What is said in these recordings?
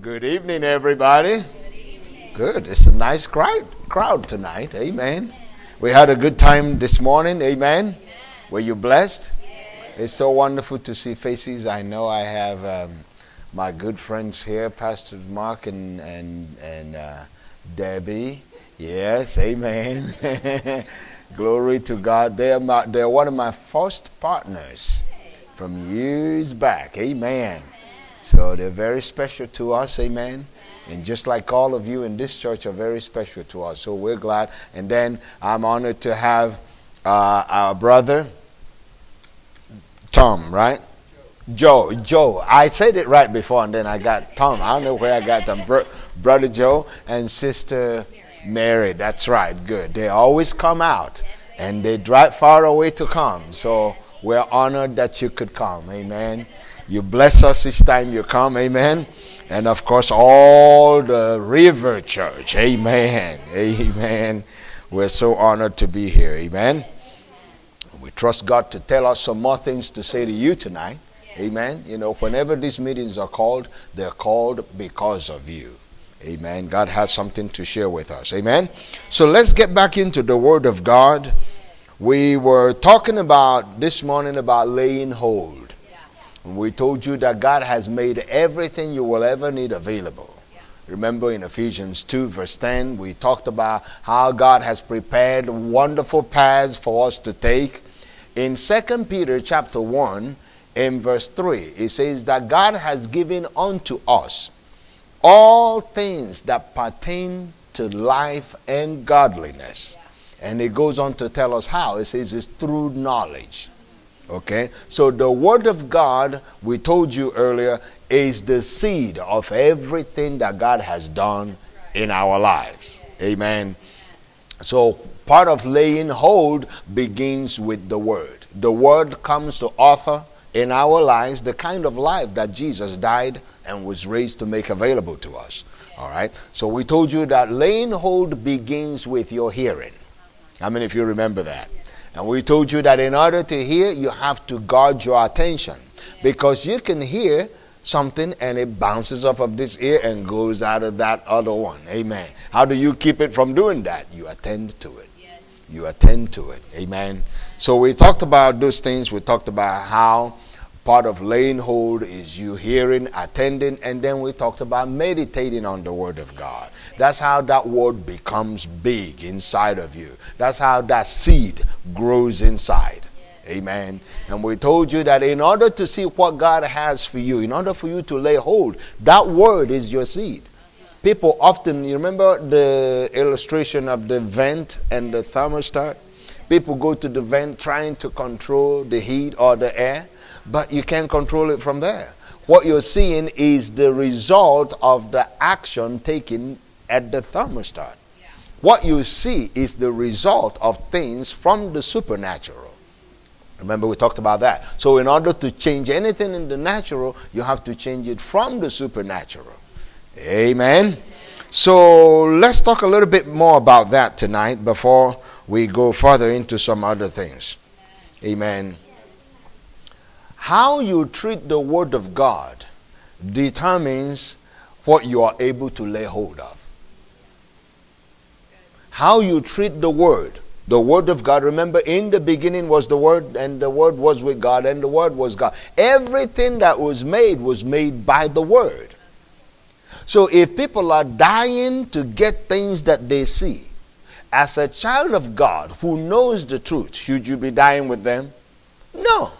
Good evening, everybody. Good. It's a nice crowd, crowd tonight. Amen. We had a good time this morning. Amen. Were you blessed? It's so wonderful to see faces. I know I have um, my good friends here, Pastor Mark and and and uh, Debbie. Yes, Amen. Glory to God. They're my, they're one of my first partners from years back. Amen. So they're very special to us, amen. And just like all of you in this church are very special to us. So we're glad. And then I'm honored to have uh, our brother, Tom, right? Joe. Joe. I said it right before, and then I got Tom. I don't know where I got them. Bro- brother Joe and Sister Mary. That's right. Good. They always come out, and they drive far away to come. So we're honored that you could come. Amen. You bless us each time you come. Amen. And of course, all the River Church. Amen. Amen. We're so honored to be here. Amen. We trust God to tell us some more things to say to you tonight. Amen. You know, whenever these meetings are called, they're called because of you. Amen. God has something to share with us. Amen. So let's get back into the Word of God. We were talking about this morning about laying hold. We told you that God has made everything you will ever need available. Yeah. Remember in Ephesians 2, verse 10, we talked about how God has prepared wonderful paths for us to take. In 2 Peter chapter 1, in verse 3, it says that God has given unto us all things that pertain to life and godliness. Yeah. And it goes on to tell us how. It says it's through knowledge. Okay? So the Word of God, we told you earlier, is the seed of everything that God has done in our lives. Amen. So part of laying hold begins with the Word. The Word comes to author in our lives the kind of life that Jesus died and was raised to make available to us. All right? So we told you that laying hold begins with your hearing. How many of you remember that? And we told you that in order to hear, you have to guard your attention. Because you can hear something and it bounces off of this ear and goes out of that other one. Amen. How do you keep it from doing that? You attend to it. You attend to it. Amen. So we talked about those things. We talked about how part of laying hold is you hearing, attending, and then we talked about meditating on the Word of God. That's how that Word becomes big inside of you. That's how that seed grows inside. Amen. And we told you that in order to see what God has for you, in order for you to lay hold, that Word is your seed. People often, you remember the illustration of the vent and the thermostat? People go to the vent trying to control the heat or the air but you can't control it from there. What you're seeing is the result of the action taken at the thermostat. Yeah. What you see is the result of things from the supernatural. Remember, we talked about that. So, in order to change anything in the natural, you have to change it from the supernatural. Amen. So, let's talk a little bit more about that tonight before we go further into some other things. Amen. How you treat the Word of God determines what you are able to lay hold of. How you treat the Word. The Word of God, remember, in the beginning was the Word, and the Word was with God, and the Word was God. Everything that was made was made by the Word. So if people are dying to get things that they see, as a child of God who knows the truth, should you be dying with them? No.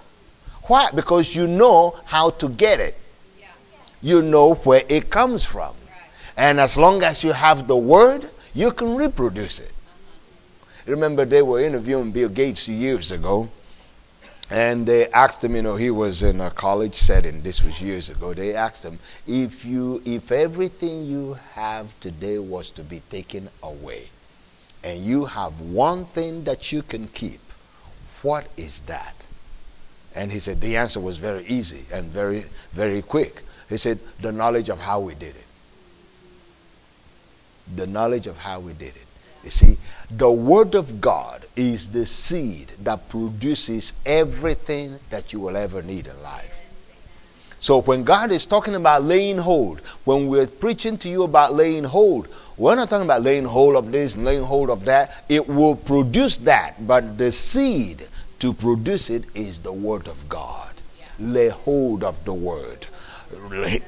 Why? Because you know how to get it. You know where it comes from. And as long as you have the word, you can reproduce it. Remember, they were interviewing Bill Gates years ago, and they asked him, you know, he was in a college setting, this was years ago. They asked him, if you if everything you have today was to be taken away, and you have one thing that you can keep, what is that? And he said the answer was very easy and very, very quick. He said, the knowledge of how we did it. The knowledge of how we did it. You see, the Word of God is the seed that produces everything that you will ever need in life. So when God is talking about laying hold, when we're preaching to you about laying hold, we're not talking about laying hold of this and laying hold of that. It will produce that, but the seed to produce it is the word of God. Yeah. Lay hold of the word.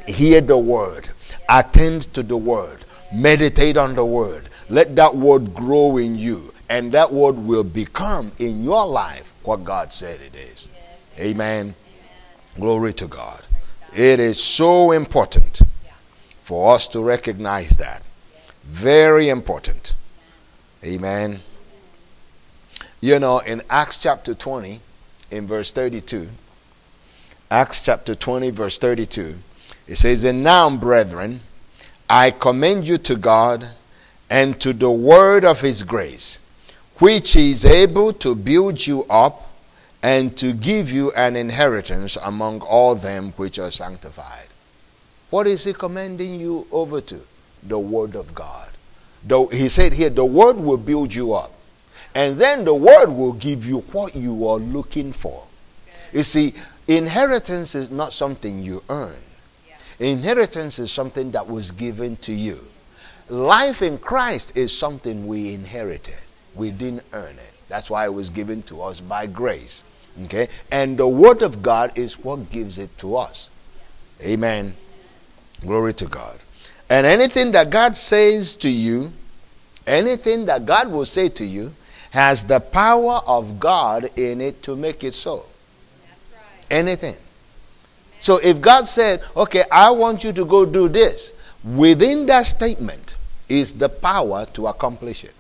Hear the word. Attend to the word. Meditate on the word. Let that word grow in you, and that word will become in your life what God said it is. Amen. Amen. Glory to God. It is so important for us to recognize that. Very important. Amen. You know, in Acts chapter 20, in verse 32, Acts chapter 20, verse 32, it says, And now, brethren, I commend you to God and to the word of his grace, which is able to build you up and to give you an inheritance among all them which are sanctified. What is he commending you over to? The Word of God. The, he said here, the Word will build you up. And then the Word will give you what you are looking for. You see, inheritance is not something you earn, inheritance is something that was given to you. Life in Christ is something we inherited, we didn't earn it. That's why it was given to us by grace. Okay? And the Word of God is what gives it to us. Amen. Glory to God. And anything that God says to you, anything that God will say to you, has the power of God in it to make it so. Right. Anything. So if God said, okay, I want you to go do this, within that statement is the power to accomplish it.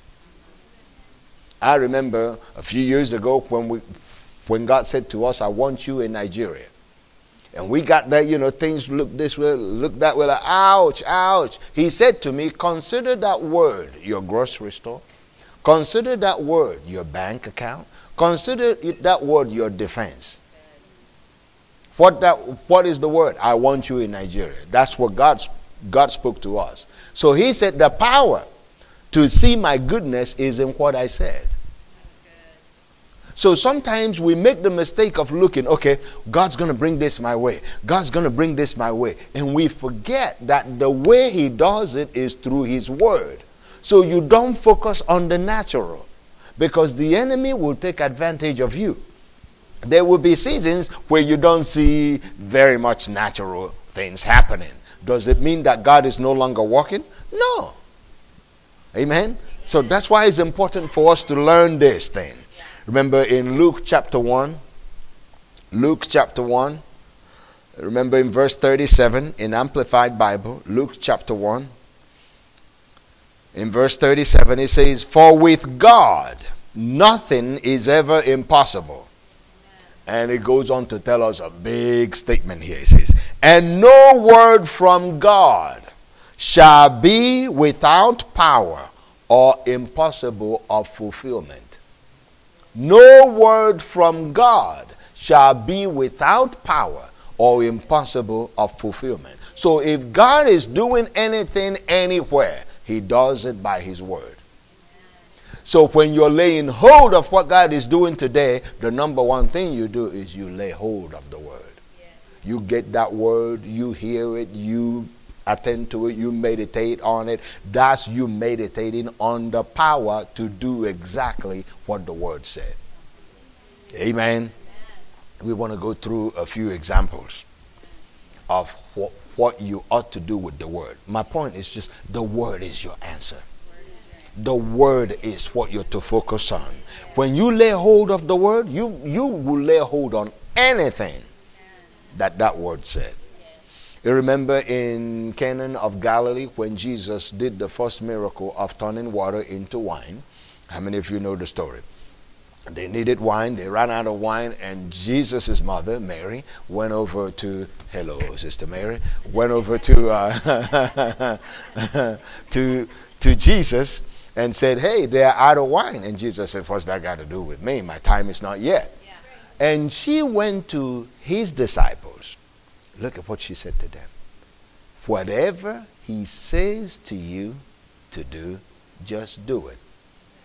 I remember a few years ago when we when God said to us, I want you in Nigeria. And we got that, you know, things look this way, look that way, like, ouch, ouch. He said to me, consider that word your grocery store. Consider that word your bank account. Consider it, that word your defense. What, that, what is the word? I want you in Nigeria. That's what God, God spoke to us. So he said, the power to see my goodness is in what I said. So sometimes we make the mistake of looking, okay, God's going to bring this my way. God's going to bring this my way. And we forget that the way He does it is through His Word. So you don't focus on the natural because the enemy will take advantage of you. There will be seasons where you don't see very much natural things happening. Does it mean that God is no longer working? No. Amen. So that's why it's important for us to learn this thing. Remember in Luke chapter 1, Luke chapter 1, remember in verse 37 in Amplified Bible, Luke chapter 1, in verse 37, it says, For with God nothing is ever impossible. And it goes on to tell us a big statement here. It says, And no word from God shall be without power or impossible of fulfillment. No word from God shall be without power or impossible of fulfillment. So if God is doing anything anywhere, he does it by his word. So when you're laying hold of what God is doing today, the number one thing you do is you lay hold of the word. You get that word, you hear it, you attend to it, you meditate on it. That's you meditating on the power to do exactly what the word said. Amen. We want to go through a few examples of what, what you ought to do with the word. My point is just the word is your answer. The word is what you're to focus on. When you lay hold of the word, you, you will lay hold on anything that that word said. You remember in Cana of Galilee when Jesus did the first miracle of turning water into wine? How many of you know the story? They needed wine, they ran out of wine, and Jesus' mother, Mary, went over to, hello, Sister Mary, went over to, uh, to, to Jesus and said, Hey, they're out of wine. And Jesus said, What's that got to do with me? My time is not yet. Yeah. And she went to his disciples Look at what she said to them. Whatever he says to you to do, just do it.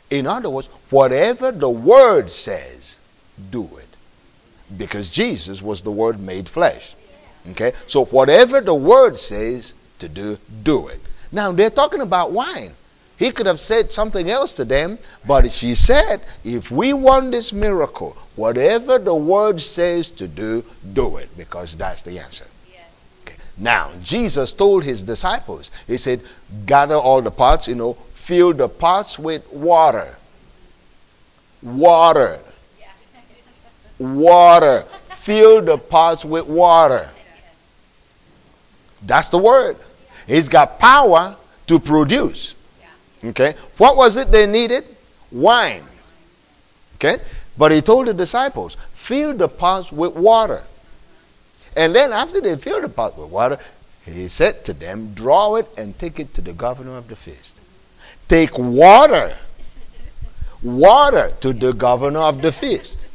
In other words, whatever the word says, do it. Because Jesus was the word made flesh. Okay? So whatever the word says to do, do it. Now they're talking about wine. He could have said something else to them, but she said, if we want this miracle, whatever the word says to do, do it, because that's the answer. Okay. Now, Jesus told his disciples, He said, gather all the pots, you know, fill the pots with water. Water. Water. Fill the pots with water. That's the word. He's got power to produce. Okay? What was it they needed? Wine. Okay? But he told the disciples, fill the pots with water. And then after they filled the pot with water, he said to them, draw it and take it to the governor of the feast. Take water, water to the governor of the feast.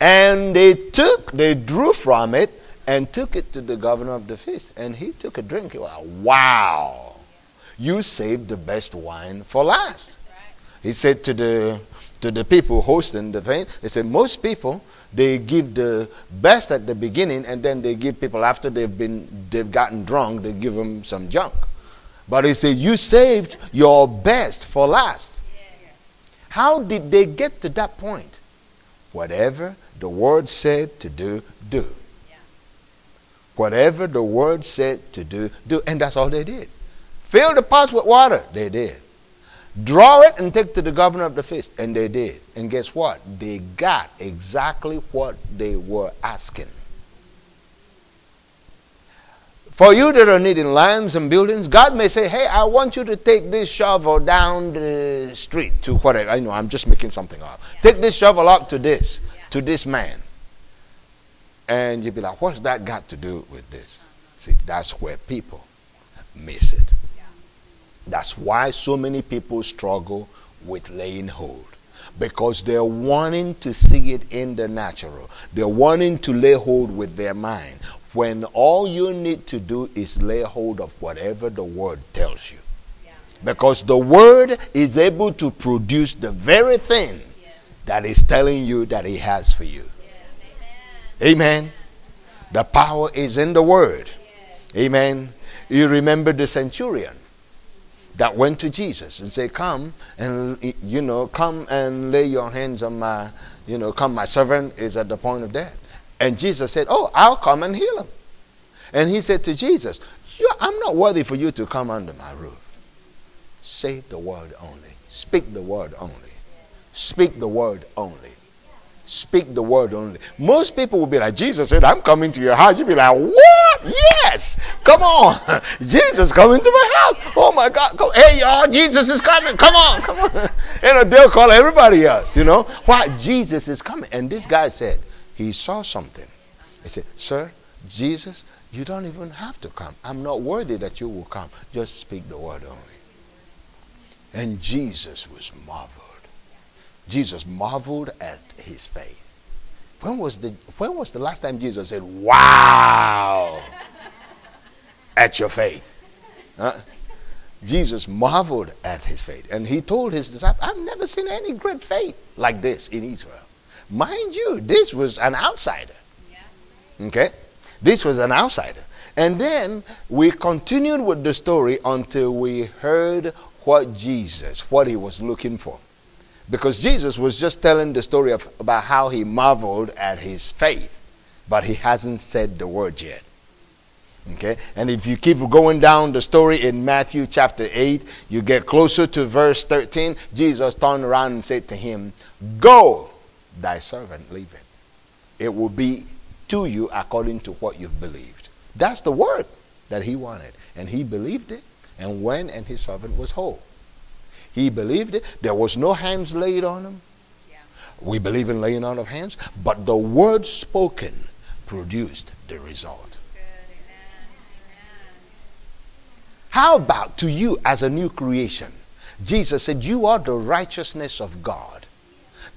And they took, they drew from it and took it to the governor of the feast. And he took a drink. He was, wow you saved the best wine for last. He said to the to the people hosting the thing, they said most people they give the best at the beginning and then they give people after they've been they've gotten drunk, they give them some junk. But he said you saved your best for last. How did they get to that point? Whatever the word said to do, do. Whatever the word said to do, do. And that's all they did. Fill the pots with water. They did. Draw it and take to the governor of the feast. And they did. And guess what? They got exactly what they were asking. For you that are needing lands and buildings, God may say, Hey, I want you to take this shovel down the street to whatever. I know, I'm just making something up. Yeah. Take this shovel up to this, yeah. to this man. And you'd be like, What's that got to do with this? See, that's where people miss it. That's why so many people struggle with laying hold. Because they're wanting to see it in the natural. They're wanting to lay hold with their mind. When all you need to do is lay hold of whatever the word tells you. Because the word is able to produce the very thing that is telling you that he has for you. Amen. Amen. The power is in the word. Amen. You remember the centurion that went to Jesus and said, Come and, you know, come and lay your hands on my, you know, come, my servant is at the point of death. And Jesus said, Oh, I'll come and heal him. And he said to Jesus, I'm not worthy for you to come under my roof. Say the word only. Speak the word only. Speak the word only. Speak the word only. Most people will be like, Jesus said, I'm coming to your house. You'll be like, What? Yes. Come on. Jesus coming to my house. Oh my God. Come. Hey, y'all, Jesus is coming. Come on. Come on. And they'll call everybody else, you know. Why? Jesus is coming. And this guy said, He saw something. He said, Sir, Jesus, you don't even have to come. I'm not worthy that you will come. Just speak the word only. And Jesus was marveled. Jesus marveled at his faith. When was the, when was the last time Jesus said, Wow, at your faith? Huh? Jesus marveled at his faith. And he told his disciples, I've never seen any great faith like this in Israel. Mind you, this was an outsider. Yeah. Okay? This was an outsider. And then we continued with the story until we heard what Jesus, what he was looking for. Because Jesus was just telling the story of, about how he marveled at his faith, but he hasn't said the word yet. Okay? And if you keep going down the story in Matthew chapter 8, you get closer to verse 13. Jesus turned around and said to him, Go, thy servant leave it. It will be to you according to what you've believed. That's the word that he wanted. And he believed it and went, and his servant was whole. He believed it. There was no hands laid on him. Yeah. We believe in laying on of hands, but the word spoken produced the result. How about to you as a new creation? Jesus said, You are the righteousness of God.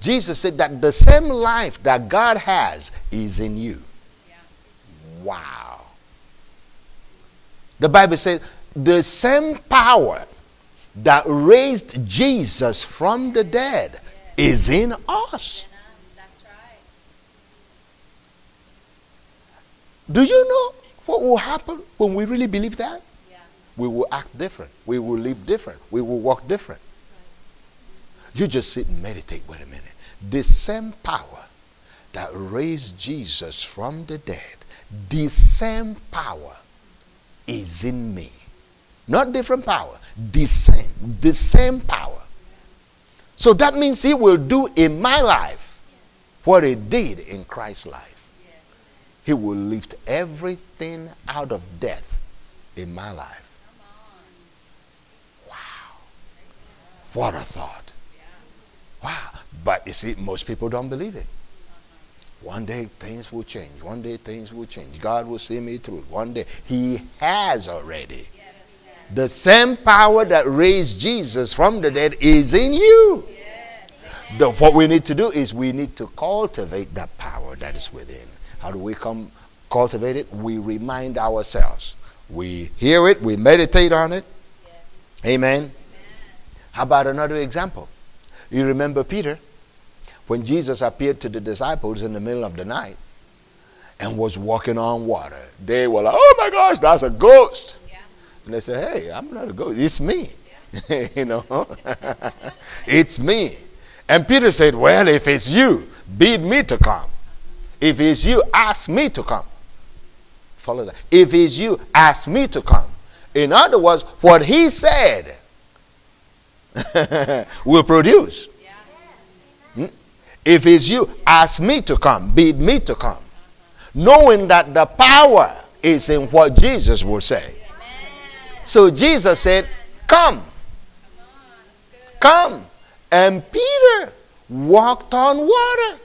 Jesus said that the same life that God has is in you. Yeah. Wow. The Bible said, The same power that raised Jesus from the dead is in us. Do you know what will happen when we really believe that? We will act different. We will live different. We will walk different. You just sit and meditate. Wait a minute. The same power that raised Jesus from the dead, the same power is in me. Not different power, the same, the same power. So that means he will do in my life what he did in Christ's life. He will lift everything out of death in my life. Wow. What a thought. But you see, most people don't believe it. One day things will change. One day things will change. God will see me through. One day. He has already. The same power that raised Jesus from the dead is in you. The, what we need to do is we need to cultivate that power that is within. How do we come cultivate it? We remind ourselves. We hear it, we meditate on it. Amen. How about another example? You remember Peter? When Jesus appeared to the disciples in the middle of the night and was walking on water. They were like, oh my gosh, that's a ghost. Yeah. And they said, hey, I'm not a ghost, it's me. Yeah. you know, it's me. And Peter said, well, if it's you, bid me to come. If it's you, ask me to come. Follow that. If it's you, ask me to come. In other words, what he said will produce. If it's you, ask me to come, bid me to come. Knowing that the power is in what Jesus will say. So Jesus said, Come. Come. And Peter walked on water.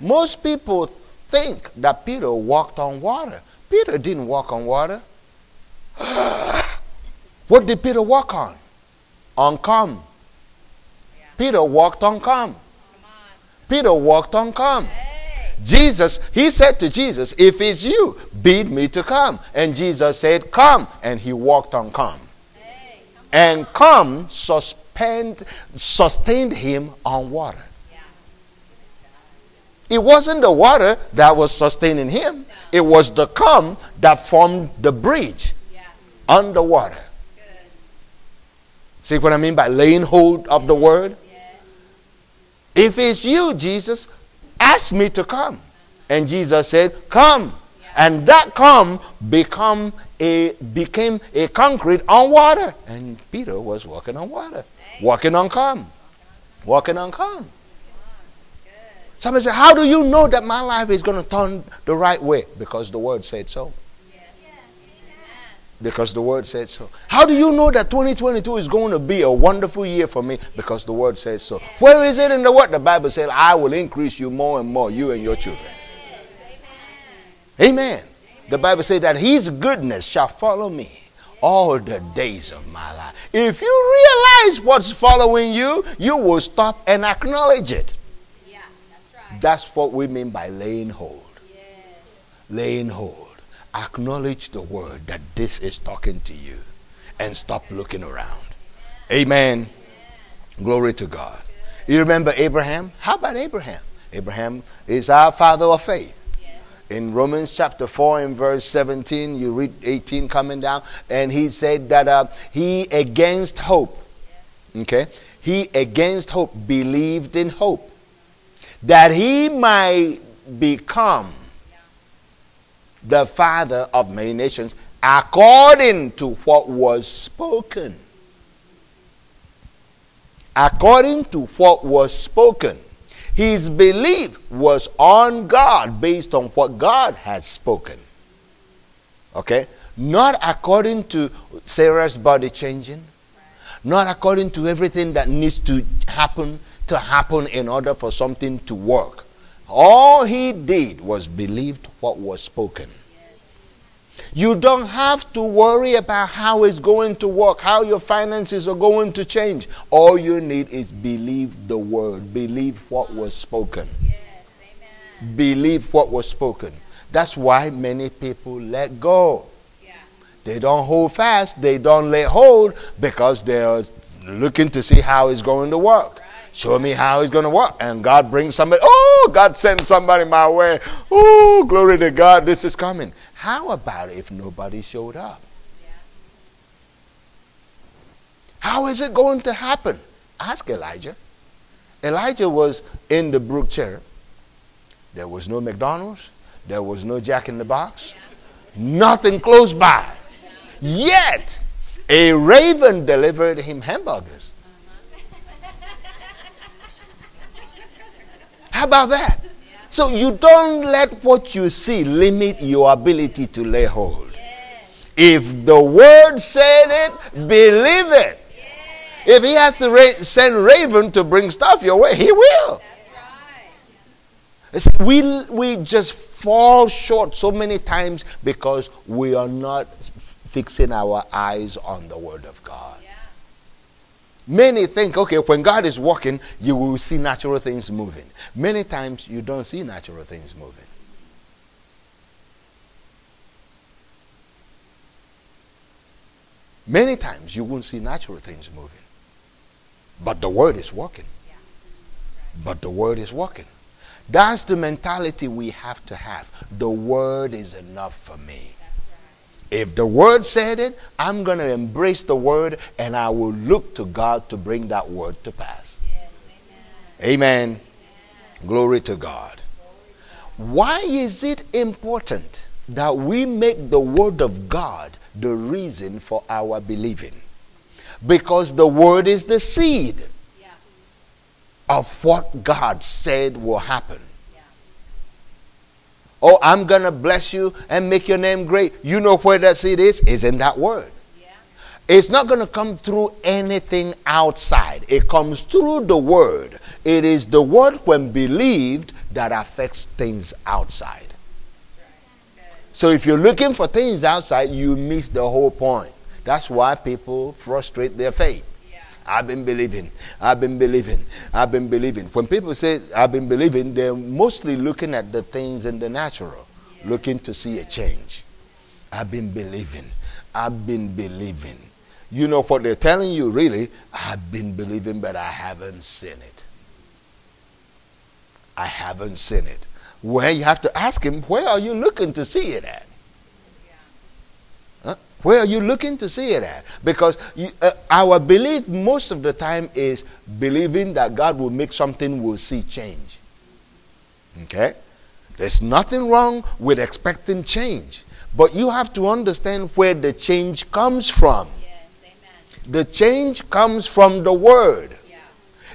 Most people think that Peter walked on water. Peter didn't walk on water. what did Peter walk on? On come. Peter walked on come. Peter walked on calm. Jesus, he said to Jesus, If it's you, bid me to come. And Jesus said, Come. And he walked on come. And calm suspend, sustained him on water. It wasn't the water that was sustaining him, it was the calm that formed the bridge underwater. See what I mean by laying hold of the word? If it's you, Jesus, ask me to come. And Jesus said, Come. And that come become a became a concrete on water. And Peter was walking on water. Walking on come. Walking on come. Somebody said, How do you know that my life is going to turn the right way? Because the word said so because the word said so. How do you know that 2022 is going to be a wonderful year for me? Because the word said so. Where is it in the word? The Bible said, I will increase you more and more, you and your children. Amen. The Bible said that his goodness shall follow me all the days of my life. If you realize what's following you, you will stop and acknowledge it. Yeah, that's right. That's what we mean by laying hold. Yes. Laying hold acknowledge the word that this is talking to you and stop looking around. Amen. Glory to God. You remember Abraham? How about Abraham? Abraham is our father of faith. In Romans chapter 4 and verse 17, you read 18 coming down, and he said that uh, he against hope, okay, he against hope believed in hope that he might become the father of many nations, according to what was spoken. According to what was spoken. His belief was on God based on what God had spoken. Okay? Not according to Sarah's body changing, not according to everything that needs to happen to happen in order for something to work. All he did was believed what was spoken. You don't have to worry about how it's going to work, how your finances are going to change. All you need is believe the word, believe what was spoken. Yes, believe what was spoken. That's why many people let go. Yeah. They don't hold fast, they don't let hold because they're looking to see how it's going to work. Show me how he's going to work. And God brings somebody, oh, God sent somebody my way. Oh, glory to God, this is coming. How about if nobody showed up? How is it going to happen? Ask Elijah. Elijah was in the brook Cherith. There was no McDonald's. There was no Jack in the Box. Nothing close by. Yet, a raven delivered him hamburgers. How about that? So you don't let what you see limit your ability to lay hold. If the word said it, believe it. If he has to ra- send raven to bring stuff your way, he will. Right. We, we just fall short so many times because we are not fixing our eyes on the Word of God. Many think, okay, when God is walking, you will see natural things moving. Many times you don't see natural things moving. Many times you won't see natural things moving. But the word is working. But the word is working. That's the mentality we have to have. The word is enough for me. If the word said it, I'm going to embrace the word and I will look to God to bring that word to pass. Yes, amen. amen. Glory to God. Why is it important that we make the word of God the reason for our believing? Because the word is the seed yeah. of what God said will happen. Oh, I'm going to bless you and make your name great. You know where that seed is? Is in that word. Yeah. It's not going to come through anything outside. It comes through the word. It is the word when believed that affects things outside. So if you're looking for things outside, you miss the whole point. That's why people frustrate their faith. I've been believing. I've been believing. I've been believing. When people say I've been believing, they're mostly looking at the things in the natural, looking to see a change. I've been believing. I've been believing. You know what they're telling you, really? I've been believing, but I haven't seen it. I haven't seen it. Well, you have to ask him, where are you looking to see it at? Where are you looking to see it at? Because you, uh, our belief most of the time is believing that God will make something we'll see change. Okay? There's nothing wrong with expecting change. But you have to understand where the change comes from. Yes, the change comes from the Word. Yeah.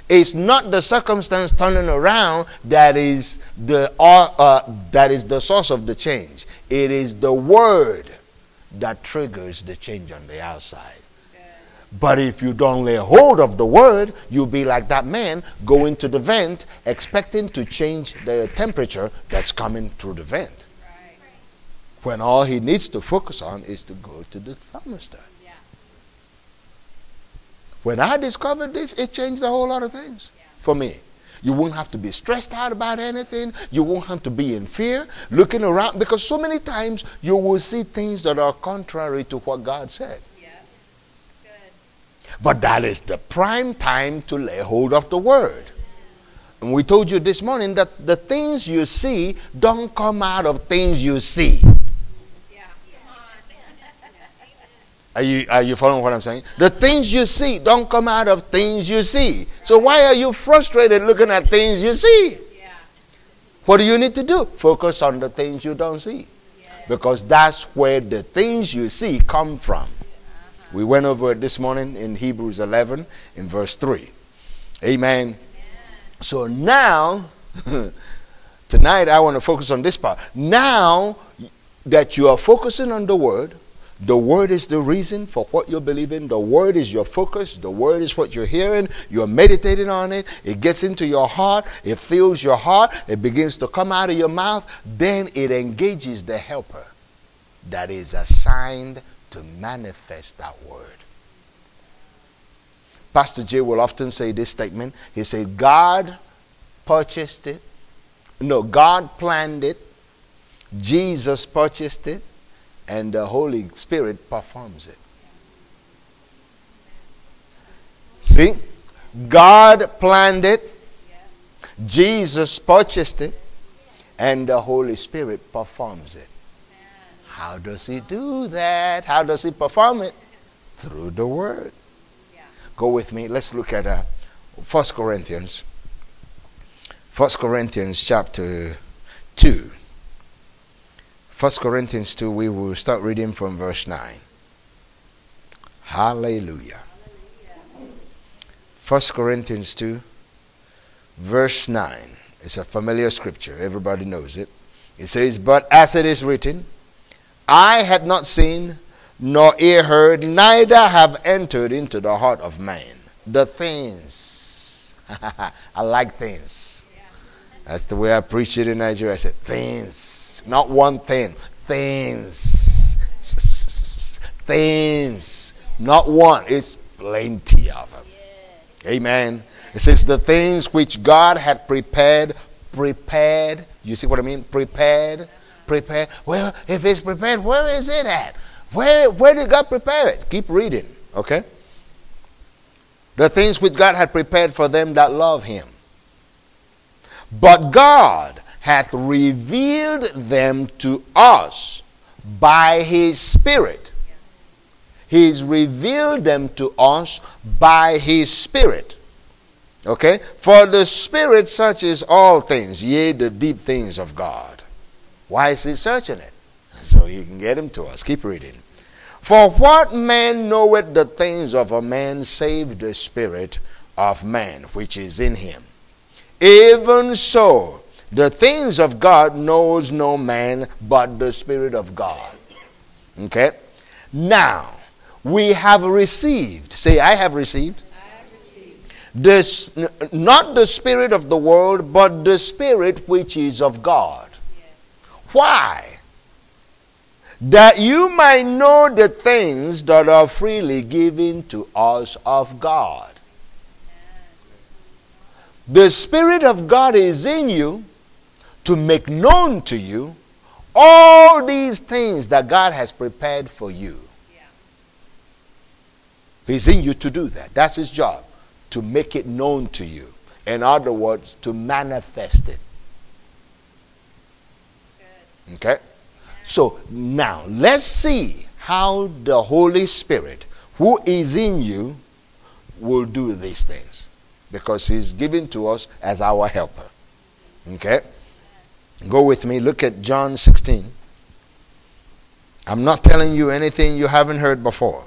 It's not the circumstance turning around that is the, uh, uh, that is the source of the change. It is the Word that triggers the change on the outside. But if you don't lay hold of the word, you'll be like that man going to the vent expecting to change the temperature that's coming through the vent. Right. When all he needs to focus on is to go to the thermostat. Yeah. When I discovered this, it changed a whole lot of things yeah. for me. You won't have to be stressed out about anything. You won't have to be in fear, looking around, because so many times you will see things that are contrary to what God said. Yeah. Good. But that is the prime time to lay hold of the word. And we told you this morning that the things you see don't come out of things you see. Are you, are you following what I'm saying? The things you see don't come out of things you see. So why are you frustrated looking at things you see? What do you need to do? Focus on the things you don't see. Because that's where the things you see come from. Uh-huh. We went over it this morning in Hebrews 11 in verse 3. Amen. So now, tonight I want to focus on this part. Now that you are focusing on the word, the word is the reason for what you're believing. The word is your focus. The word is what you're hearing. You're meditating on it. It gets into your heart. It fills your heart. It begins to come out of your mouth. Then it engages the helper that is assigned to manifest that word. Pastor Jay will often say this statement. He said, God purchased it. No, God planned it. Jesus purchased it and the Holy Spirit performs it. See? God planned it. Jesus purchased it, and the Holy Spirit performs it. How does he do that? How does he perform it? Through the Word. Go with me. Let's look at uh, 1 Corinthians. 1 Corinthians chapter 2. 1 Corinthians 2, we will start reading from verse 9. Hallelujah. 1 Corinthians 2, verse 9. It's a familiar scripture. Everybody knows it. It says, But as it is written, I had not seen, nor ear heard, neither have entered into the heart of man the things. I like things. That's the way I preach it in Nigeria. I said, things. Not one thing. Things. Things. Not one. It's plenty of them. Amen. It says, the things which God had prepared, prepared. You see what I mean? Prepared prepared. Well, if it's prepared, where is it at? Where, where did God prepare it? Keep reading, okay? The things which God had prepared for them that love Him. But God hath revealed them to us by His Spirit. He's revealed them to us by His Spirit. Okay? For the Spirit searches all things, yea, the deep things of God. Why is he searching it? So he can get him to us. Keep reading. For what man knoweth the things of a man save the spirit of man which is in him? Even so, the things of God knows no man but the Spirit of God. Okay? Now, we have received. Say, I have received. I have received. This, not the Spirit of the world, but the Spirit which is of God why? That you might know the things that are freely given to us of God. The Spirit of God is in you to make known to you all these things that God has prepared for you. He's in you to do that. That's his job, to make it known to you. In other words, to manifest it. Okay? So now let's see how the Holy Spirit, who is in you, will do these things. Because He's given to us as our helper. Okay? Go with me. Look at John 16. I'm not telling you anything you haven't heard before.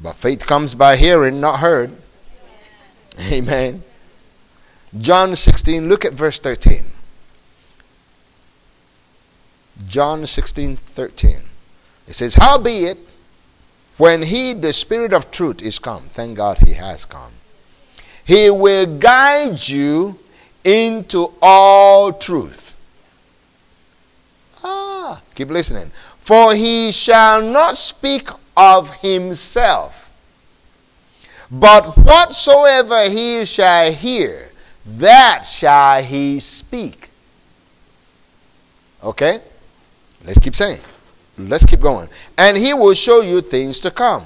But faith comes by hearing, not heard. Amen. John 16, look at verse 13. John 16 13. It says, Howbeit, when he, the Spirit of truth, is come, thank God he has come, he will guide you into all truth. Ah, keep listening. For he shall not speak of himself, but whatsoever he shall hear, that shall he speak. Okay? Let's keep saying. Let's keep going. And he will show you things to come.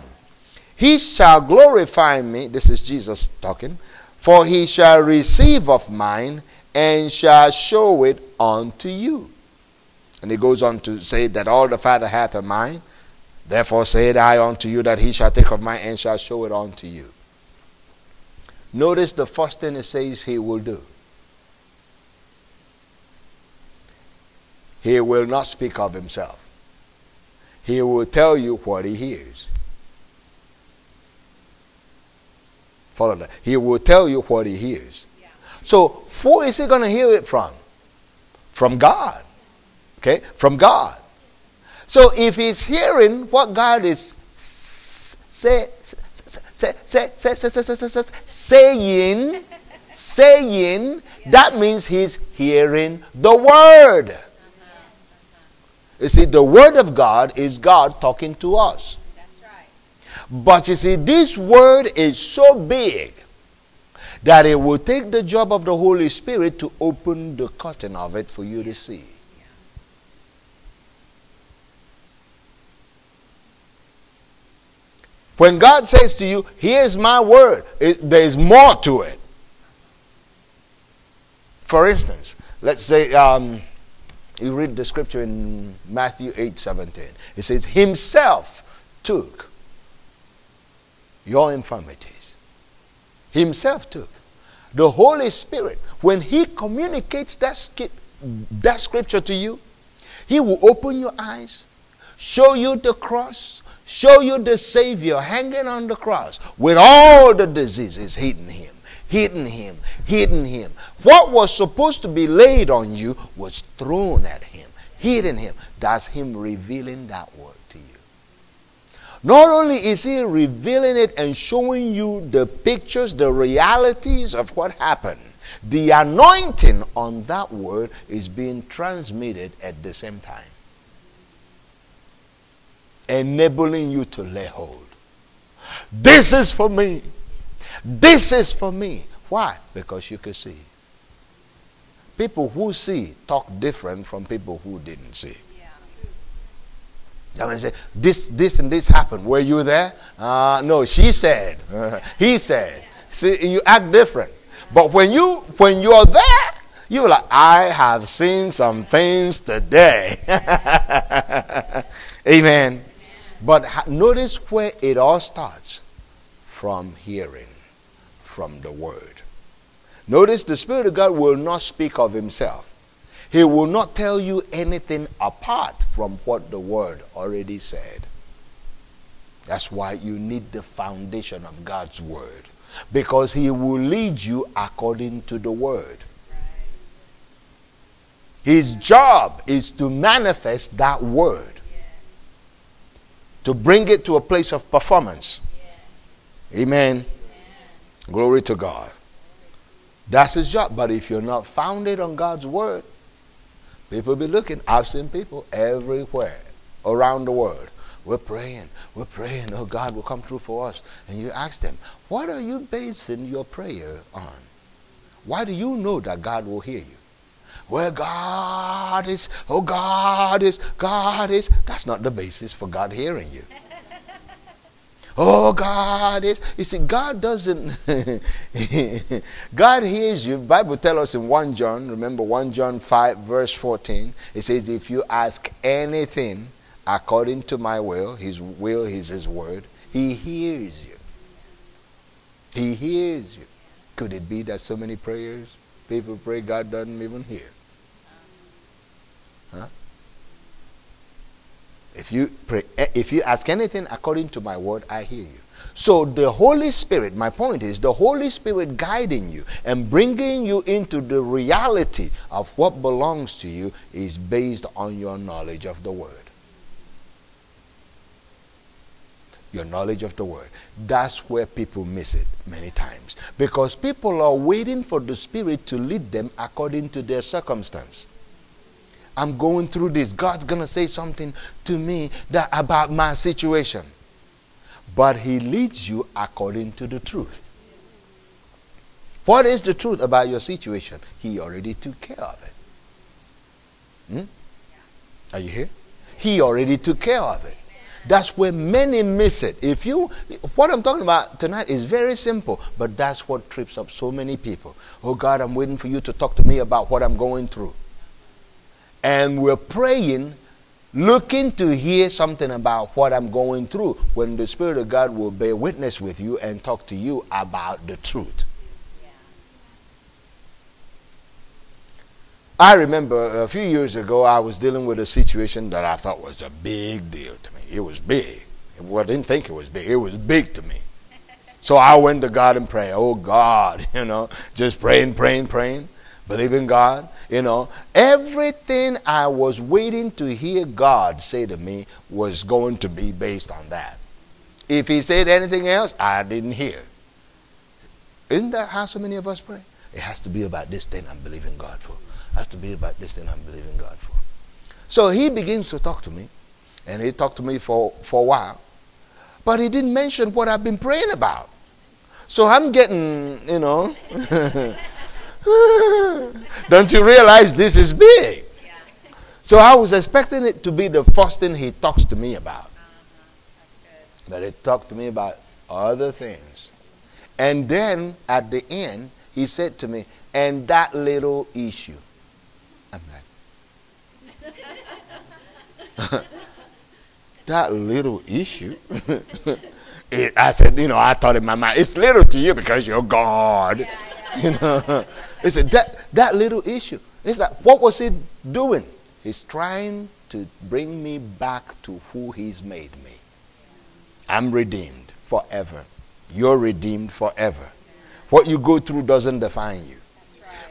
He shall glorify me. This is Jesus talking. For he shall receive of mine and shall show it unto you. And he goes on to say that all the Father hath of mine. Therefore said I unto you that he shall take of mine and shall show it unto you. Notice the first thing it says he will do. He will not speak of himself. He will tell you what he hears. follow that. He will tell you what he hears. Yeah. So who is he going to hear it from? From God. Okay? From God. So if he's hearing what God is say, say, say, saying, saying, that means he's hearing the word. You see, the word of God is God talking to us. But you see, this Word is so big that it will take the job of the Holy Spirit to open the curtain of it for you to see. When God says to you, Here's my word, it, there's more to it. For instance, let's say um, you read the scripture in Matthew 8 17. It says, Himself took your infirmities. Himself took. The Holy Spirit, when He communicates that, that scripture to you, He will open your eyes, show you the cross, show you the Savior hanging on the cross with all the diseases hidden Him, hidden Him, hidden Him. What was supposed to be laid on you was thrown at Him, hidden Him. That's Him revealing that word. Not only is he revealing it and showing you the pictures, the realities of what happened, the anointing on that word is being transmitted at the same time, enabling you to lay hold. This is for me. This is for me. Why? Because you can see. People who see talk different from people who didn't see. Someone say, this, this, and this happened. Were you there? Uh, no, she said. he said. See, you act different. But when you when you're there, you're like, I have seen some things today. Amen. But notice where it all starts from hearing, from the word. Notice the Spirit of God will not speak of himself. He will not tell you anything apart from what the word already said. That's why you need the foundation of God's word. Because he will lead you according to the word. His job is to manifest that word, to bring it to a place of performance. Amen. Glory to God. That's his job. But if you're not founded on God's word, People be looking. I've seen people everywhere around the world. We're praying. We're praying. Oh, God will come through for us. And you ask them, what are you basing your prayer on? Why do you know that God will hear you? Where God is, oh, God is, God is. That's not the basis for God hearing you. Oh, God is. You see, God doesn't. God hears you. Bible tells us in 1 John, remember 1 John 5, verse 14, it says, If you ask anything according to my will, his will is his word, he hears you. He hears you. Could it be that so many prayers people pray God doesn't even hear? If you pray, eh, if you ask anything according to my word, I hear you. So the Holy Spirit, my point is the Holy Spirit guiding you and bringing you into the reality of what belongs to you is based on your knowledge of the word. Your knowledge of the word. That's where people miss it many times. Because people are waiting for the Spirit to lead them according to their circumstance. I'm going through this. God's going to say something to me that, about my situation. But He leads you according to the truth. What is the truth about your situation? He already took care of it. Hmm? Are you here? He already took care of it. That's where many miss it. If you, what I'm talking about tonight is very simple, but that's what trips up so many people. Oh God, I'm waiting for you to talk to me about what I'm going through and we're praying, looking to hear something about what I'm going through, when the Spirit of God will bear witness with you and talk to you about the truth. I remember a few years ago, I was dealing with a situation that I thought was a big deal to me. It was big. Well, I didn't think it was big. It was big to me. So I went to God and prayed. Oh God, you know, just praying, praying, praying believing God. You know, everything I was waiting to hear God say to me was going to be based on that. If He said anything else, I didn't hear. Isn't that how so many of us pray? It has to be about this thing I'm believing God for. It has to be about this thing I'm believing God for. So he begins to talk to me, and he talked to me for, for a while. But he didn't mention what I've been praying about. So I'm getting, you know, Don't you realize this is big? So I was expecting it to be the first thing he talks to me about. Uh-huh. But he talked to me about other things. And then at the end, He said to me, and that little issue. I'm like, that little issue? it, I said, you know, I thought in my mind, it's little to you because you're God. Yeah, yeah. You know, he said, that, that little issue. It's like, what was he doing? He's trying to bring me back to who he's made me. I'm redeemed forever. You're redeemed forever. What you go through doesn't define you.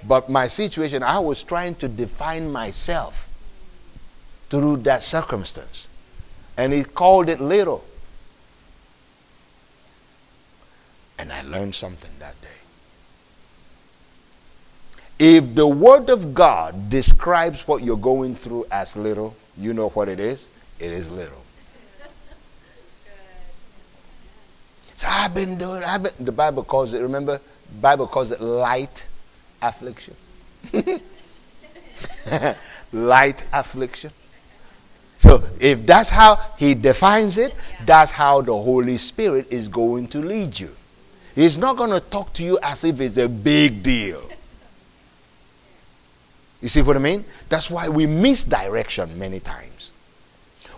But my situation, I was trying to define myself through that circumstance. And he called it little. And I learned something that. If the Word of God describes what you're going through as little, you know what it is? It is little. So I've been doing, I've been, the Bible calls it, remember, Bible calls it light affliction. light affliction. So if that's how he defines it, that's how the Holy Spirit is going to lead you. He's not going to talk to you as if it's a big deal. You see what I mean? That's why we miss direction many times.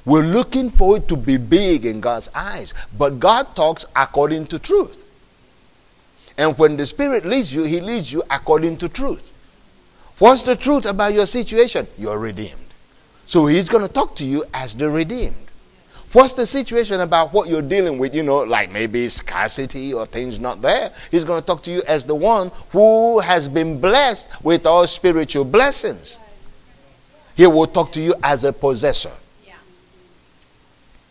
We're looking for it to be big in God's eyes, but God talks according to truth. And when the Spirit leads you, He leads you according to truth. What's the truth about your situation? You're redeemed. So He's going to talk to you as the redeemed. What's the situation about what you're dealing with? You know, like maybe scarcity or things not there. He's going to talk to you as the one who has been blessed with all spiritual blessings. He will talk to you as a possessor,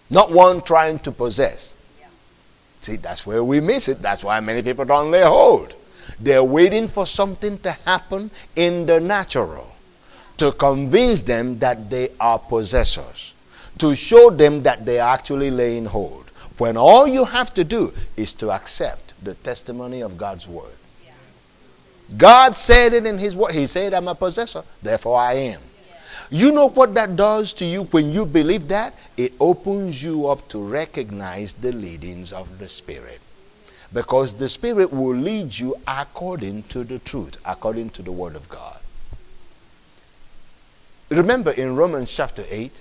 not one trying to possess. See, that's where we miss it. That's why many people don't lay hold. They're waiting for something to happen in the natural to convince them that they are possessors to show them that they are actually laying hold. When all you have to do is to accept the testimony of God's word. God said it in His word. He said, I'm a possessor, therefore I am. You know what that does to you when you believe that? It opens you up to recognize the leadings of the Spirit. Because the Spirit will lead you according to the truth, according to the Word of God. Remember in Romans chapter 8,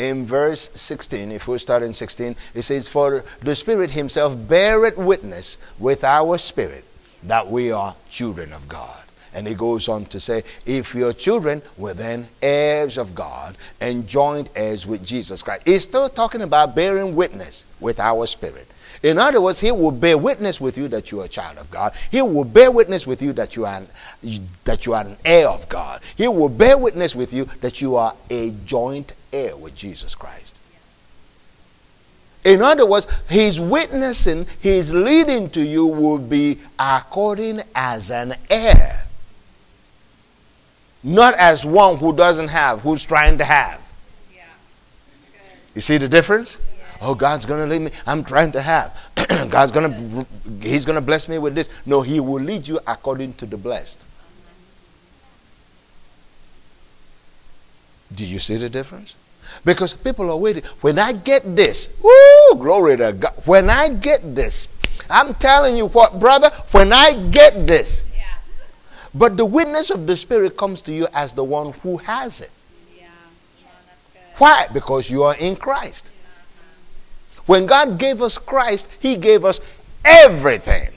in verse 16, if we start in 16, it says, For the Spirit Himself beareth witness with our spirit that we are children of God. And he goes on to say, If you're children, we're then heirs of God and joint heirs with Jesus Christ. He's still talking about bearing witness with our spirit. In other words, he will bear witness with you that you are a child of God. He will bear witness with you that you are an, that you are an heir of God. He will bear witness with you that you are a joint heir with Jesus Christ. In other words, his witnessing, his leading to you will be according as an heir. Not as one who doesn't have, who's trying to have. Yeah. You see the difference? Oh, God's going to lead me. I'm trying to have. God's going to, He's going to bless me with this. No, He will lead you according to the blessed. Do you see the difference? Because people are waiting. When I get this, woo, glory to God. When I get this, I'm telling you what, brother, when I get this. Yeah. But the witness of the Spirit comes to you as the one who has it. Yeah. Oh, Why? Because you are in Christ. When God gave us Christ, He gave us everything.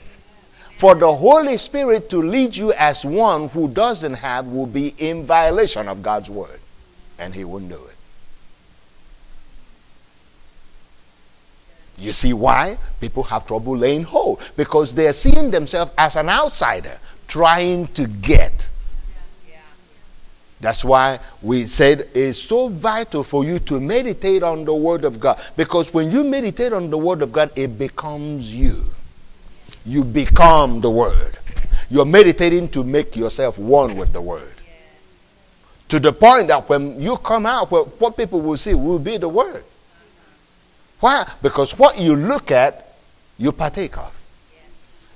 For the Holy Spirit to lead you as one who doesn't have will be in violation of God's word. And He wouldn't do it. You see why people have trouble laying hold? Because they're seeing themselves as an outsider trying to get. That's why we said it's so vital for you to meditate on the Word of God. Because when you meditate on the Word of God, it becomes you. You become the Word. You're meditating to make yourself one with the Word. To the point that when you come out, what people will see will be the Word. Why? Because what you look at, you partake of.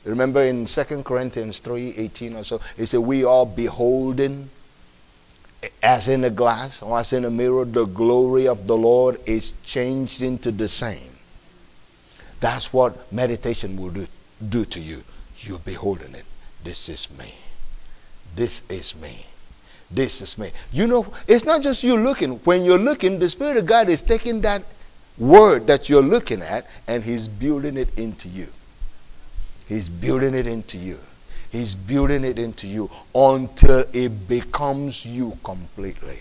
Remember in 2 Corinthians 3 18 or so, it said, We are beholding as in a glass or as in a mirror, the glory of the Lord is changed into the same. That's what meditation will do, do to you. You're beholding it. this is me. This is me. This is me. You know, it's not just you looking. When you're looking, the Spirit of God is taking that word that you're looking at and He's building it into you. He's building it into you. He's building it into you until it becomes you completely.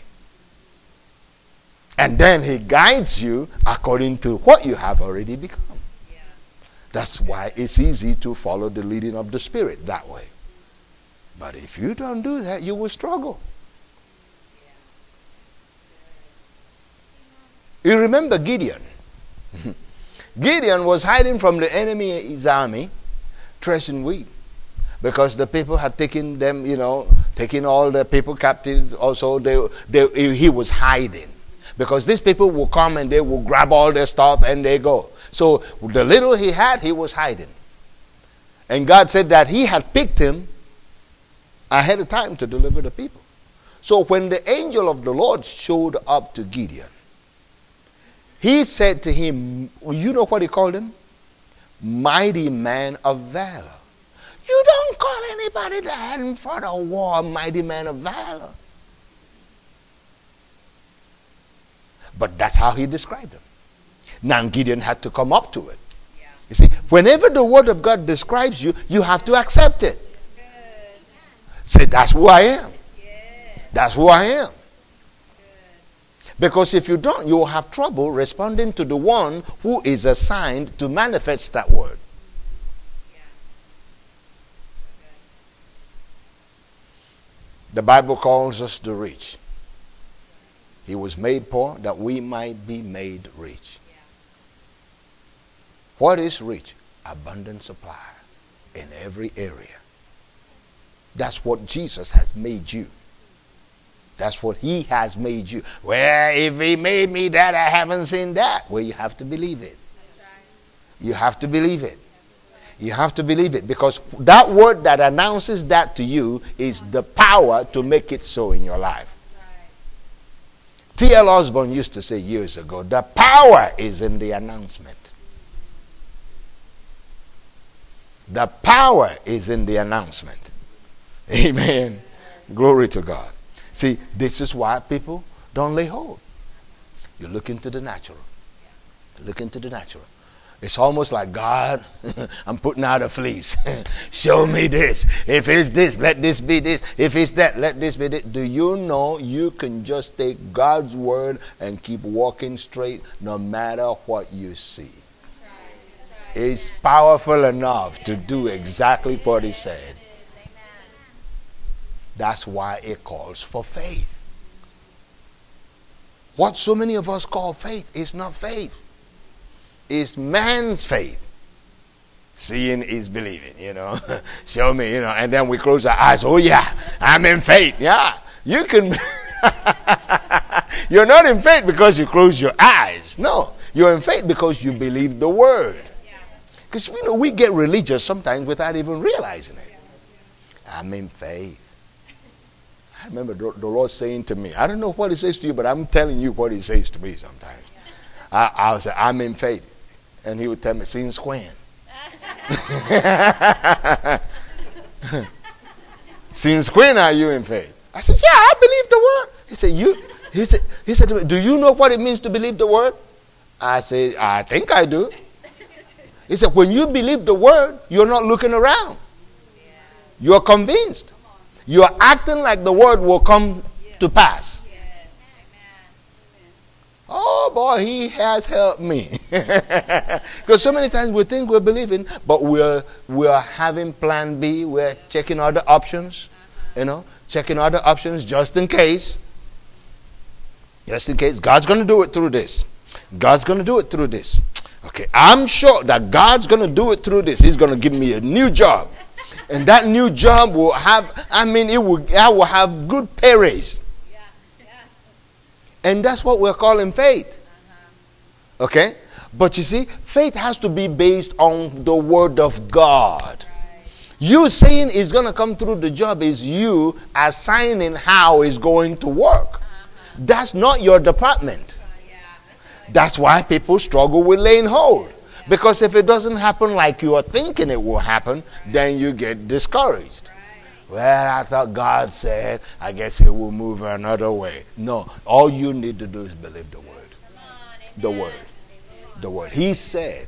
And then He guides you according to what you have already become. Yeah. That's why it's easy to follow the leading of the Spirit that way. But if you don't do that, you will struggle. You remember Gideon. Gideon was hiding from the enemy's army, threshing wheat, because the people had taken them, you know, taking all the people captive. Also, they, they, he was hiding because these people will come and they will grab all their stuff and they go. So the little he had, he was hiding. And God said that he had picked him ahead of time to deliver the people. So when the angel of the Lord showed up to Gideon, he said to him, You know what he called him? Mighty man of valor. You don't call anybody that in front of war a mighty man of valor. But that's how he described him. Now Gideon had to come up to it. Yeah. You see, whenever the word of God describes you, you have to accept it. Say, that's who I am. Yeah. That's who I am. Because if you don't, you will have trouble responding to the one who is assigned to manifest that word. The Bible calls us the rich. He was made poor that we might be made rich. What is rich? Abundant supply in every area. That's what Jesus has made you. That's what he has made you. Well, if he made me that, I haven't seen that. Well, you have to believe it. You have to believe it. You have to believe it because that word that announces that to you is the power to make it so in your life. T.L. Osborn used to say years ago the power is in the announcement. The power is in the announcement. Amen. Glory to God. See, this is why people don't lay hold. You look into the natural. Look into the natural. It's almost like God, I'm putting out a fleece. Show me this. If it's this, let this be this. If it's that, let this be this. Do you know you can just take God's word and keep walking straight no matter what you see? It's powerful enough to do exactly what He said. That's why it calls for faith. What so many of us call faith is not faith, it's man's faith. Seeing is believing, you know. Show me, you know, and then we close our eyes. Oh, yeah, I'm in faith. Yeah, you can. you're not in faith because you close your eyes. No, you're in faith because you believe the word. Because you know we get religious sometimes without even realizing it. I'm in faith. I remember the Lord saying to me, I don't know what He says to you, but I'm telling you what He says to me sometimes. I, I would say, I'm in faith. And He would tell me, since when? since when are you in faith? I said, Yeah, I believe the word. He said, You he said, he said me, Do you know what it means to believe the word? I said, I think I do. He said, When you believe the word, you're not looking around. You're convinced. You're acting like the word will come to pass. Oh boy, he has helped me. Because so many times we think we're believing, but we're we're having plan B, we're checking other options, you know, checking other options just in case. Just in case. God's gonna do it through this. God's gonna do it through this. Okay, I'm sure that God's gonna do it through this. He's gonna give me a new job and that new job will have i mean it will i will have good pay raise yeah. Yeah. and that's what we're calling faith uh-huh. okay but you see faith has to be based on the word of god right. you saying it's going to come through the job is you assigning how it's going to work uh-huh. that's not your department yeah. that's why people struggle with laying hold because if it doesn't happen like you are thinking it will happen, then you get discouraged. Well, I thought God said, I guess He will move another way. No, all you need to do is believe the word. The word. The word. He said.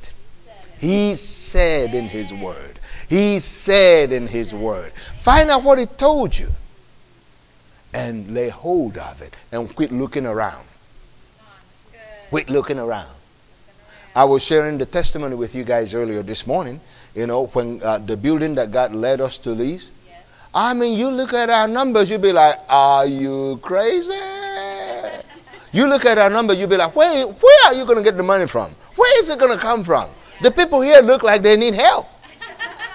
He said in His word. He said in His word. Find out what He told you and lay hold of it and quit looking around. Quit looking around. I was sharing the testimony with you guys earlier this morning. You know, when uh, the building that God led us to lease. Yes. I mean, you look at our numbers, you'd be like, Are you crazy? you look at our numbers, you'd be like, Where, where are you going to get the money from? Where is it going to come from? The people here look like they need help.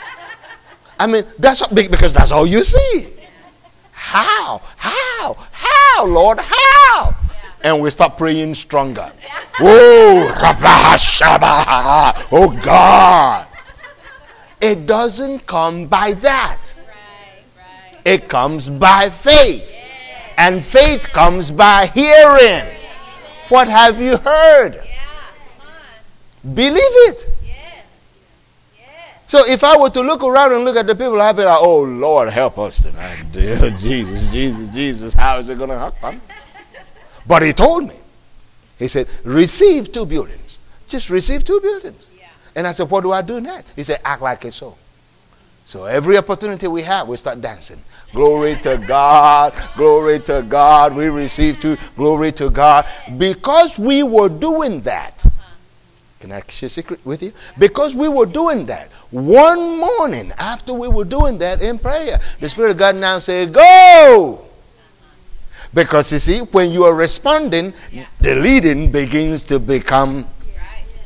I mean, that's because that's all you see. How? How? How, Lord? How? And we start praying stronger. Oh, oh God. It doesn't come by that. It comes by faith. And faith comes by hearing. What have you heard? Believe it. So if I were to look around and look at the people, I'd be like, oh, Lord, help us tonight. Dear Jesus, Jesus, Jesus, how is it going to happen? But he told me. He said, receive two buildings. Just receive two buildings. Yeah. And I said, what do I do next? He said, act like it's so. So every opportunity we have, we start dancing. Glory to God. Glory to God. We receive two. Glory to God. Because we were doing that, can I share a secret with you? Because we were doing that. One morning after we were doing that in prayer, the Spirit of God now said, Go! Because you see, when you are responding, yeah. the leading begins to become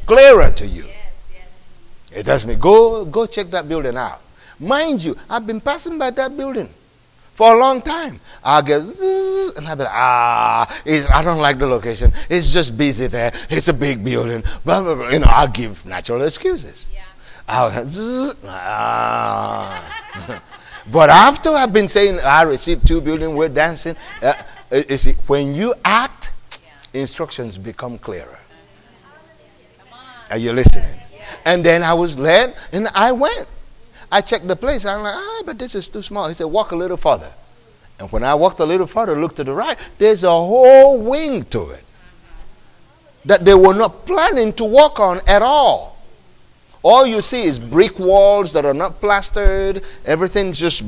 clearer to you. It tells me, go, go check that building out. Mind you, I've been passing by that building for a long time. I'll get, and I'll be like, ah, I don't like the location. It's just busy there. It's a big building. Blah, blah, blah. You know, I'll give natural excuses. Yeah. I'll, ah. but after I've been saying, I received two buildings, we're dancing. Uh, you see, when you act, instructions become clearer. Are you listening? And then I was led and I went. I checked the place. I'm like, ah, but this is too small. He said, walk a little further. And when I walked a little further, looked to the right, there's a whole wing to it that they were not planning to walk on at all. All you see is brick walls that are not plastered. Everything's just,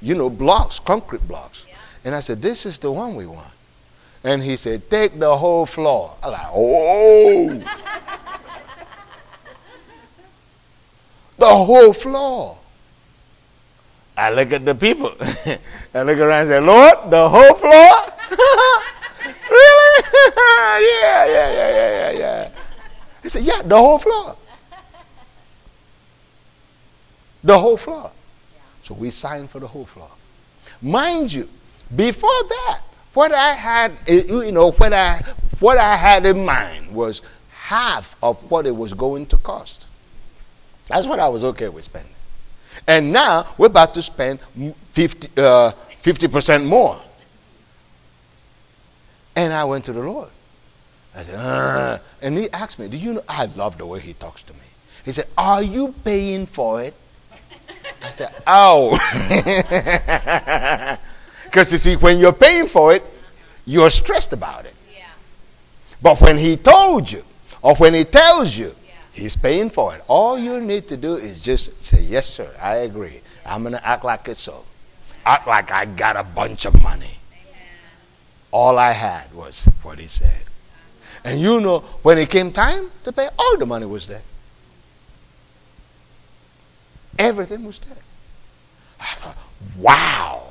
you know, blocks, concrete blocks. And I said, This is the one we want. And he said, Take the whole floor. I'm like, Oh. The whole floor. I look at the people. I look around and say, Lord, the whole floor? really? yeah, yeah, yeah, yeah, yeah, yeah. He said, Yeah, the whole floor. The whole floor. So we signed for the whole floor. Mind you, before that, what I had, you know, what I, what I had in mind was half of what it was going to cost. That's what I was okay with spending. And now we're about to spend 50, uh, 50% more. And I went to the Lord. I said, uh, and he asked me, Do you know? I love the way he talks to me. He said, Are you paying for it? I said, Oh. Because you see, when you're paying for it, you're stressed about it. Yeah. But when he told you, or when he tells you, He's paying for it. All you need to do is just say, Yes, sir, I agree. I'm going to act like it's so. Act like I got a bunch of money. All I had was what he said. And you know, when it came time to pay, all the money was there. Everything was there. I thought, wow.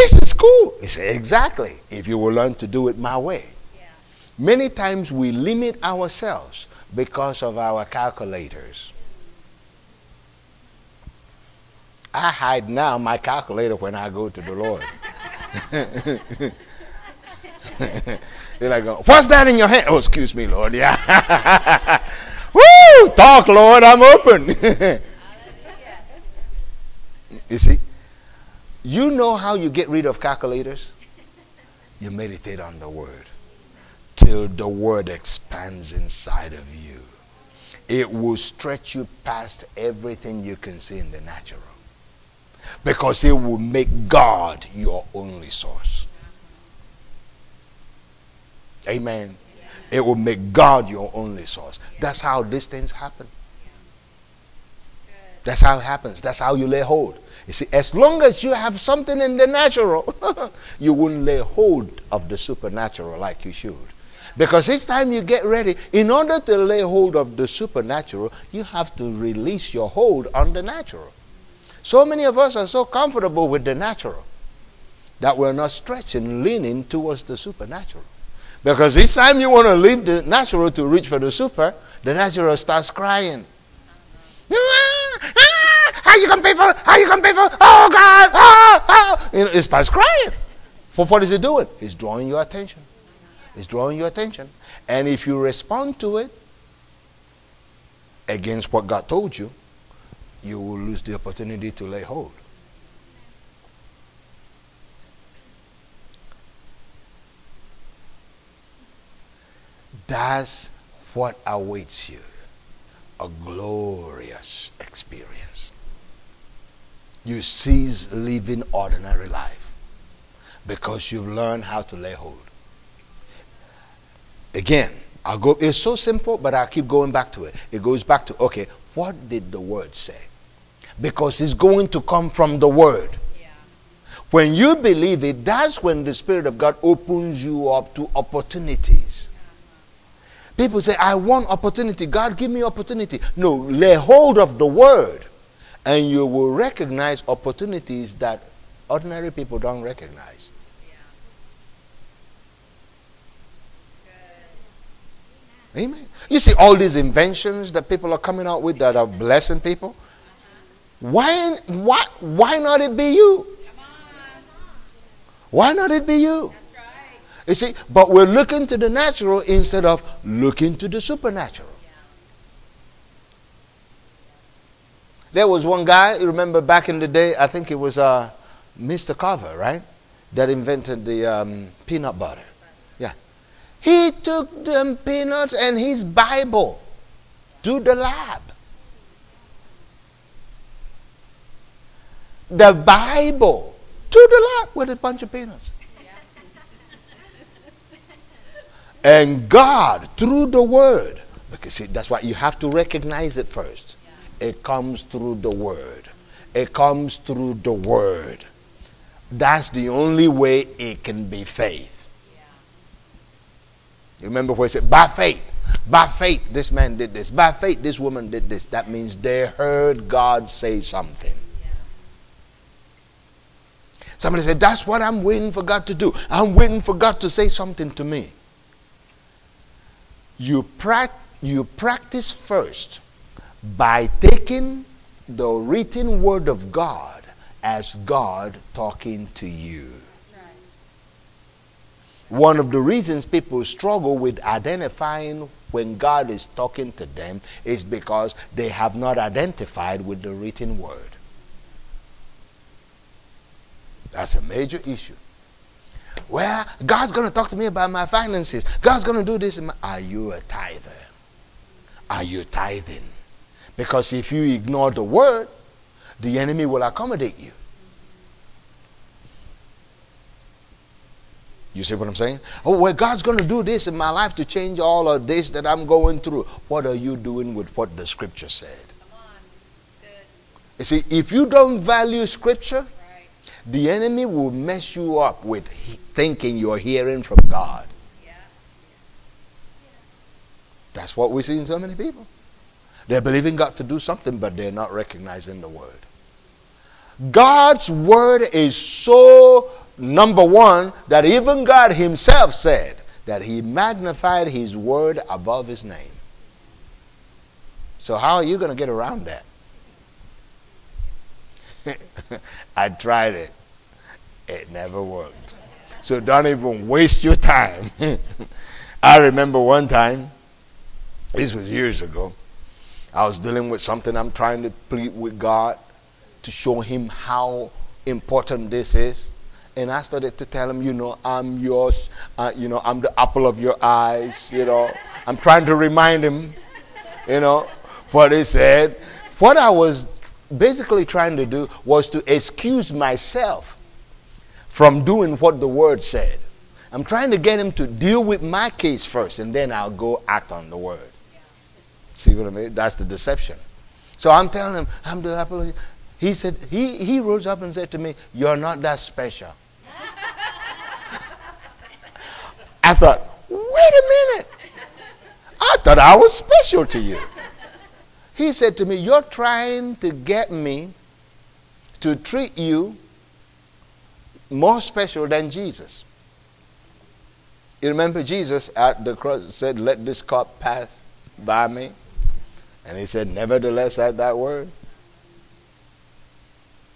This is cool. He said, exactly. If you will learn to do it my way. Many times we limit ourselves because of our calculators. I hide now my calculator when I go to the Lord. You're like, what's that in your hand? Oh, excuse me, Lord. Yeah. Woo! Talk, Lord. I'm open. you see, you know how you get rid of calculators? You meditate on the Word till the word expands inside of you. It will stretch you past everything you can see in the natural. Because it will make God your only source. Amen. It will make God your only source. That's how these things happen. That's how it happens. That's how you lay hold. You see, as long as you have something in the natural, you wouldn't lay hold of the supernatural like you should. Because each time you get ready, in order to lay hold of the supernatural, you have to release your hold on the natural. So many of us are so comfortable with the natural that we're not stretching, leaning towards the supernatural. Because each time you want to leave the natural to reach for the super, the natural starts crying. Ah, How you gonna pay for? it? How you gonna pay for? it? Oh God! Oh, oh. It starts crying. For what is it doing? It's drawing your attention. It's drawing your attention. And if you respond to it against what God told you, you will lose the opportunity to lay hold. That's what awaits you a glorious experience. You cease living ordinary life because you've learned how to lay hold. Again, I'll go, it's so simple, but I'll keep going back to it. It goes back to, okay, what did the word say? Because it's going to come from the word. Yeah. When you believe it, that's when the Spirit of God opens you up to opportunities. Uh-huh. People say, I want opportunity. God, give me opportunity. No, lay hold of the word, and you will recognize opportunities that ordinary people don't recognize. Yeah. Amen. You see all these inventions that people are coming out with that are blessing people. Why, why, why not it be you? Why not it be you? You see, but we're looking to the natural instead of looking to the supernatural. There was one guy, you remember back in the day, I think it was uh, Mr. Carver, right? That invented the um, peanut butter. Yeah. He took them peanuts and his Bible to the lab. The Bible to the lab with a bunch of peanuts. And God, through the word, because see, that's why you have to recognize it first. It comes through the word. It comes through the word. That's the only way it can be faith. You remember where it said, by faith, by faith, this man did this. By faith, this woman did this. That means they heard God say something. Somebody said, That's what I'm waiting for God to do. I'm waiting for God to say something to me you, pra- you practice first by taking the written word of God as God talking to you. One of the reasons people struggle with identifying when God is talking to them is because they have not identified with the written word. That's a major issue. Well, God's going to talk to me about my finances. God's going to do this. Are you a tither? Are you tithing? Because if you ignore the word, the enemy will accommodate you. You see what I'm saying? Oh, well, God's going to do this in my life to change all of this that I'm going through. What are you doing with what the scripture said? You see, if you don't value scripture, the enemy will mess you up with thinking you're hearing from God. That's what we see in so many people. They're believing God to do something, but they're not recognizing the word. God's word is so number one that even God Himself said that He magnified His word above His name. So, how are you going to get around that? I tried it. It never worked. So don't even waste your time. I remember one time, this was years ago, I was dealing with something I'm trying to plead with God to show Him how important this is. And I started to tell him, you know, I'm yours, uh, you know, I'm the apple of your eyes, you know. I'm trying to remind him, you know, what he said. What I was basically trying to do was to excuse myself from doing what the word said. I'm trying to get him to deal with my case first, and then I'll go act on the word. See what I mean? That's the deception. So I'm telling him, I'm the apple. He said, he, he rose up and said to me, You're not that special. I thought, wait a minute. I thought I was special to you. He said to me, You're trying to get me to treat you more special than Jesus. You remember Jesus at the cross said, Let this cup pass by me? And he said, Nevertheless, at that word,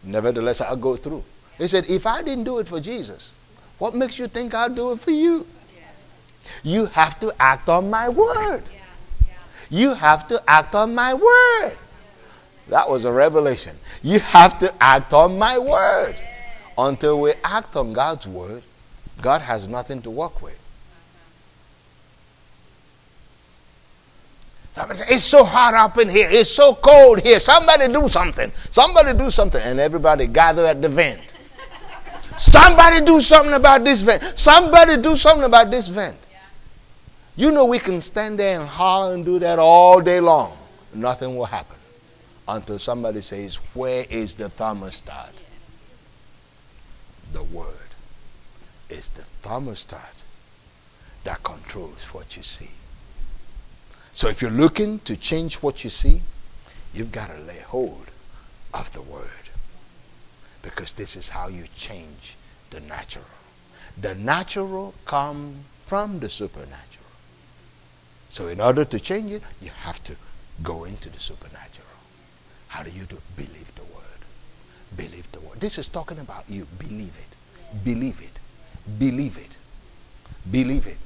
nevertheless, I'll go through. He said, If I didn't do it for Jesus, what makes you think I'll do it for you? You have to act on my word. You have to act on my word. That was a revelation. You have to act on my word. Until we act on God's word, God has nothing to work with. Somebody say, it's so hot up in here. It's so cold here. Somebody do something. Somebody do something. And everybody gather at the vent. Somebody do something about this vent. Somebody do something about this vent. You know we can stand there and holler and do that all day long. Nothing will happen until somebody says, Where is the thermostat? The Word is the thermostat that controls what you see. So if you're looking to change what you see, you've got to lay hold of the Word. Because this is how you change the natural. The natural comes from the supernatural. So in order to change it, you have to go into the supernatural. How do you do? Believe the word. Believe the word. This is talking about you. Believe it. Believe it. Believe it. Believe it.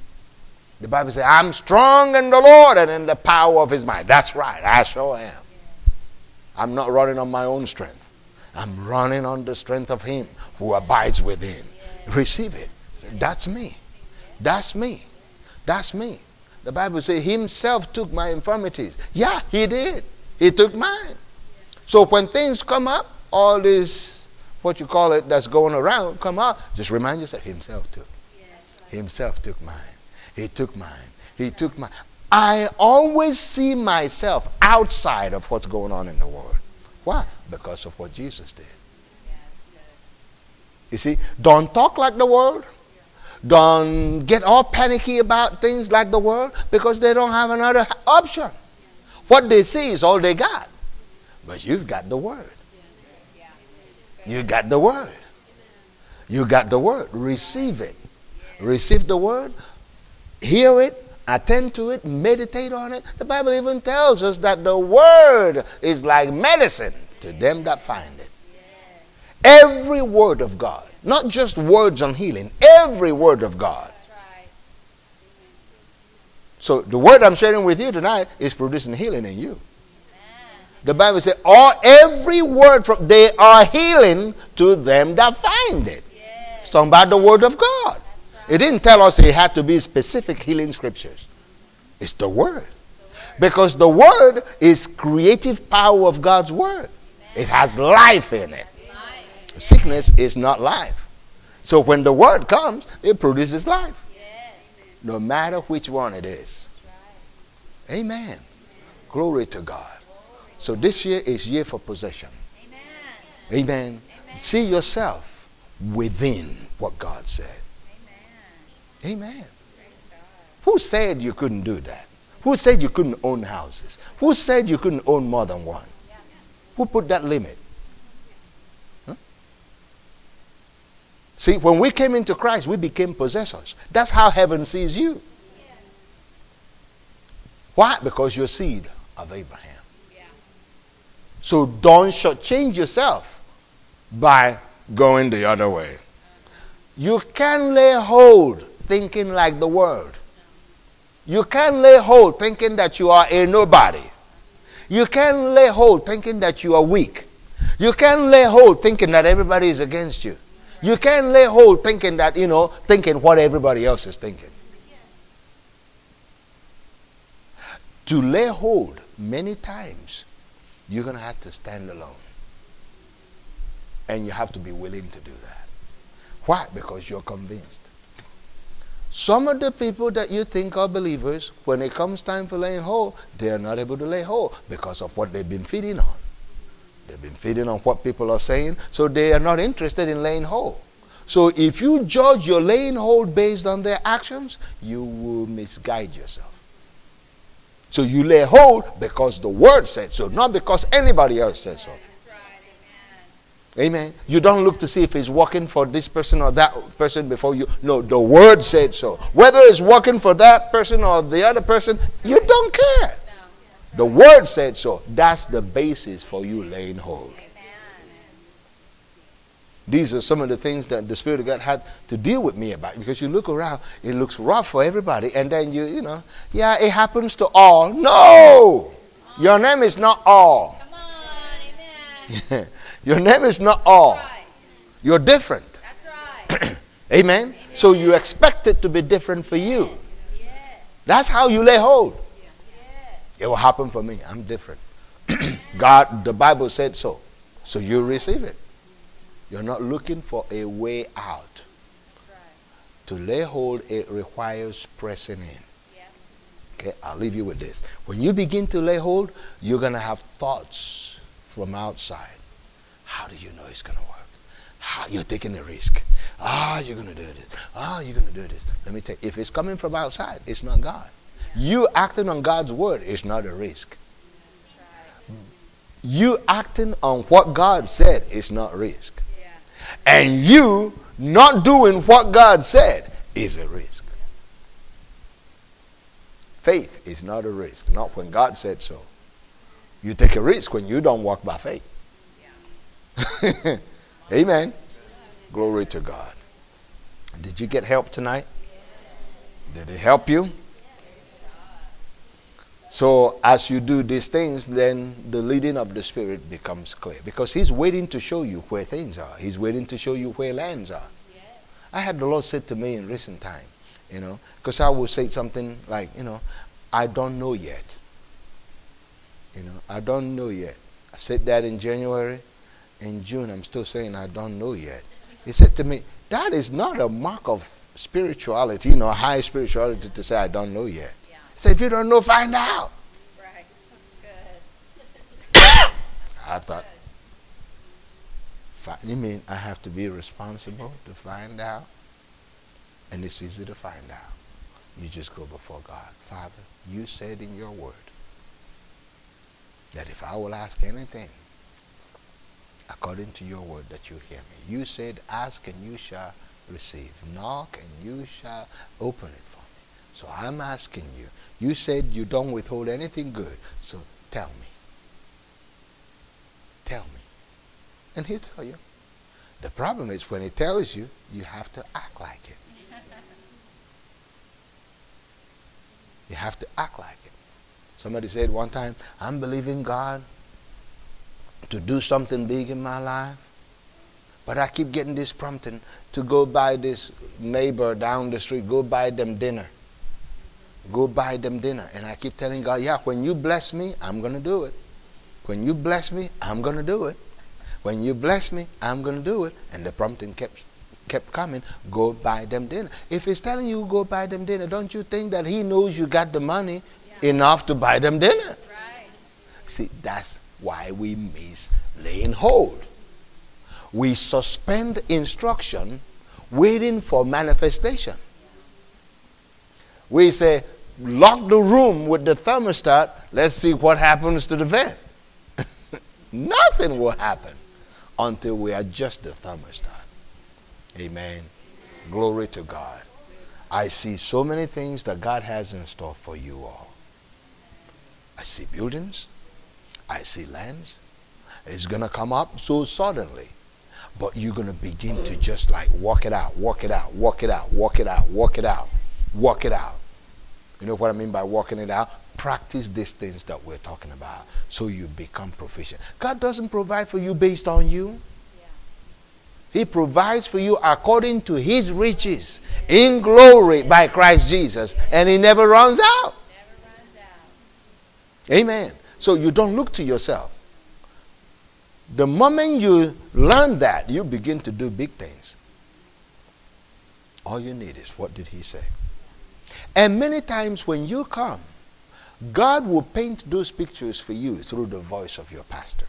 The Bible says, I'm strong in the Lord and in the power of his might. That's right. I sure am. I'm not running on my own strength. I'm running on the strength of him who abides within. Receive it. That's me. That's me. That's me. The Bible says himself took my infirmities. Yeah, he did. He took mine. So when things come up, all this, what you call it, that's going around, come up, just remind yourself, himself took. Himself took mine. He took mine. He took mine. I always see myself outside of what's going on in the world. Why? Because of what Jesus did. You see, don't talk like the world. Don't get all panicky about things like the world because they don't have another option. What they see is all they got. But you've got the Word. You got the Word. You got the Word. Receive it. Receive the Word. Hear it. Attend to it. Meditate on it. The Bible even tells us that the Word is like medicine to them that find it. Every Word of God not just words on healing, every word of God. So the word I'm sharing with you tonight is producing healing in you. The Bible says, all every word from they are healing to them that find it. It's talking about the word of God. It didn't tell us it had to be specific healing scriptures. It's the word. Because the word is creative power of God's word. It has life in it. Sickness is not life. So when the word comes, it produces life. No matter which one it is. Amen. Glory to God. So this year is year for possession. Amen. Amen. See yourself within what God said. Amen. Who said you couldn't do that? Who said you couldn't own houses? Who said you couldn't own more than one? Who put that limit? See, when we came into Christ, we became possessors. That's how heaven sees you. Why? Because you're seed of Abraham. So don't shortchange yourself by going the other way. You can lay hold thinking like the world. You can't lay hold thinking that you are a nobody. You can't lay hold thinking that you are weak. You can't lay hold thinking that everybody is against you. You can't lay hold thinking that, you know, thinking what everybody else is thinking. To lay hold many times, you're going to have to stand alone. And you have to be willing to do that. Why? Because you're convinced. Some of the people that you think are believers, when it comes time for laying hold, they are not able to lay hold because of what they've been feeding on. They've been feeding on what people are saying, so they are not interested in laying hold. So if you judge your laying hold based on their actions, you will misguide yourself. So you lay hold because the word said so, not because anybody else said so. Amen. You don't look to see if it's working for this person or that person before you. No, the word said so. Whether it's working for that person or the other person, you don't care. The word said so. That's the basis for you laying hold. These are some of the things that the Spirit of God had to deal with me about because you look around, it looks rough for everybody, and then you, you know, yeah, it happens to all. No! Your name is not all. Come on, Your name is not all. You're different. That's right. amen? amen? So you expect it to be different for you. Yes. That's how you lay hold. Yes. It will happen for me. I'm different. God, the Bible said so. So you receive it. You're not looking for a way out. To lay hold, it requires pressing in. Okay, I'll leave you with this. When you begin to lay hold, you're going to have thoughts from outside. How do you know it's going to work? How, you're taking a risk. Ah, you're going to do this. Ah, you're going to do this. Let me tell you, if it's coming from outside, it's not God. You acting on God's word is not a risk. You acting on what God said is not risk. And you not doing what God said is a risk. Faith is not a risk, not when God said so. You take a risk when you don't walk by faith. Amen. Glory to God. Did you get help tonight? Did it help you? So, as you do these things, then the leading of the Spirit becomes clear because He's waiting to show you where things are. He's waiting to show you where lands are. I had the Lord say to me in recent time, you know, because I would say something like, you know, I don't know yet. You know, I don't know yet. I said that in January. In June, I'm still saying I don't know yet. He said to me, that is not a mark of spirituality, you know, high spirituality to say I don't know yet. Say, if you don't know, find out. Right. Good. I thought, you mean I have to be responsible to find out? And it's easy to find out. You just go before God. Father, you said in your word that if I will ask anything according to your word that you hear me. You said, ask and you shall receive. Knock and you shall open it for me. So I'm asking you you said you don't withhold anything good, so tell me. Tell me. And he'll tell you. The problem is when he tells you, you have to act like it. you have to act like it. Somebody said one time, I'm believing God to do something big in my life. But I keep getting this prompting to go buy this neighbor down the street, go buy them dinner go buy them dinner. And I keep telling God, yeah, when you bless me, I'm going to do it. When you bless me, I'm going to do it. When you bless me, I'm going to do it. And the prompting kept kept coming, go buy them dinner. If he's telling you go buy them dinner, don't you think that he knows you got the money yeah. enough to buy them dinner? Right. See, that's why we miss laying hold. We suspend instruction waiting for manifestation. We say, lock the room with the thermostat. Let's see what happens to the vent. Nothing will happen until we adjust the thermostat. Amen. Glory to God. I see so many things that God has in store for you all. I see buildings. I see lands. It's going to come up so suddenly. But you're going to begin to just like walk it out, walk it out, walk it out, walk it out, walk it out, walk it out. You know what I mean by walking it out? Practice these things that we're talking about so you become proficient. God doesn't provide for you based on you. He provides for you according to his riches in glory by Christ Jesus, and he never runs out. Never runs out. Amen. So you don't look to yourself. The moment you learn that, you begin to do big things. All you need is what did he say? And many times when you come, God will paint those pictures for you through the voice of your pastor.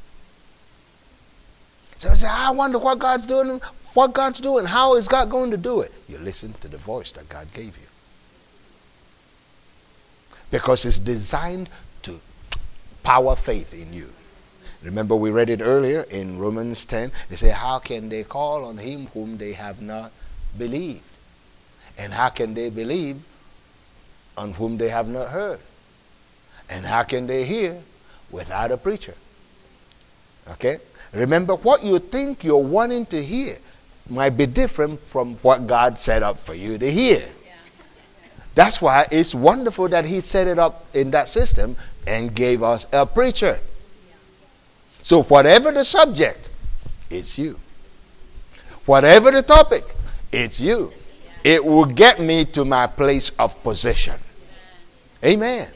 So I say, I wonder what God's doing, what God's doing, how is God going to do it? You listen to the voice that God gave you. Because it's designed power faith in you. Remember, we read it earlier in Romans 10. They say, How can they call on him whom they have not believed? And how can they believe on whom they have not heard? And how can they hear without a preacher? Okay? Remember, what you think you're wanting to hear might be different from what God set up for you to hear. That's why it's wonderful that He set it up in that system and gave us a preacher. So, whatever the subject, it's you. Whatever the topic, it's you. It will get me to my place of position. Amen.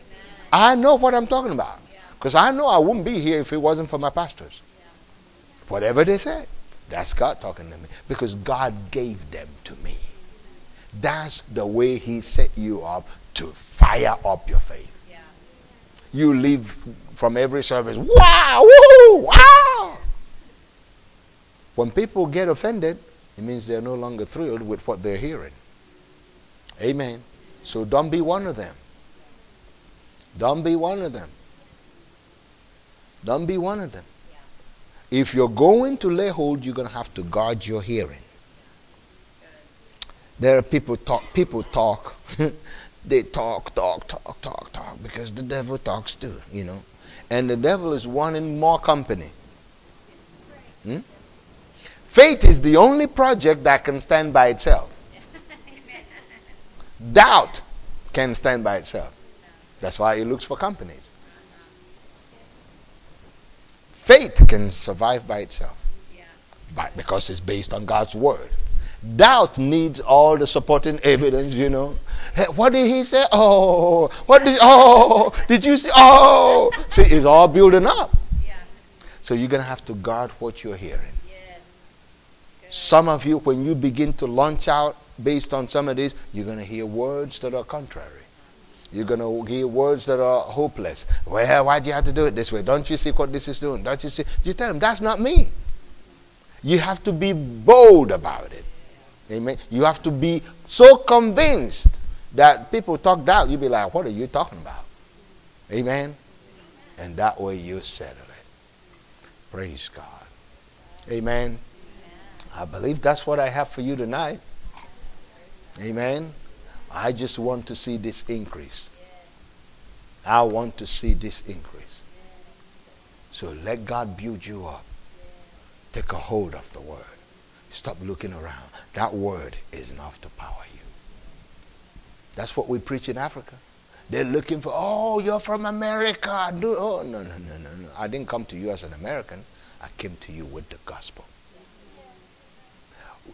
I know what I'm talking about. Because I know I wouldn't be here if it wasn't for my pastors. Whatever they say, that's God talking to me. Because God gave them to me. That's the way He set you up to fire up your faith. You leave from every service, wow, woo, wow. When people get offended, it means they're no longer thrilled with what they're hearing. Amen. So don't be one of them. Don't be one of them. Don't be one of them. If you're going to lay hold, you're going to have to guard your hearing. There are people talk. People talk. they talk, talk, talk, talk, talk because the devil talks too, you know, and the devil is wanting more company. Hmm? Faith is the only project that can stand by itself. Doubt can stand by itself. That's why it looks for companies. Faith can survive by itself by, because it's based on God's word. Doubt needs all the supporting evidence, you know. Hey, what did he say? Oh, what did oh did you see? Oh, see, it's all building up. Yeah. So you're gonna have to guard what you're hearing. Yes. Some of you, when you begin to launch out based on some of these, you're gonna hear words that are contrary. You're going to hear words that are hopeless. Well, why do you have to do it this way? Don't you see what this is doing? Don't you see? You tell them, that's not me. You have to be bold about it. Amen. You have to be so convinced that people talk doubt. You'll be like, what are you talking about? Amen. And that way you settle it. Praise God. Amen. I believe that's what I have for you tonight. Amen. I just want to see this increase. I want to see this increase. So let God build you up. Take a hold of the word. Stop looking around. That word is enough to power you. That's what we preach in Africa. They're looking for, oh, you're from America. Oh, no, no, no, no, no. I didn't come to you as an American. I came to you with the gospel.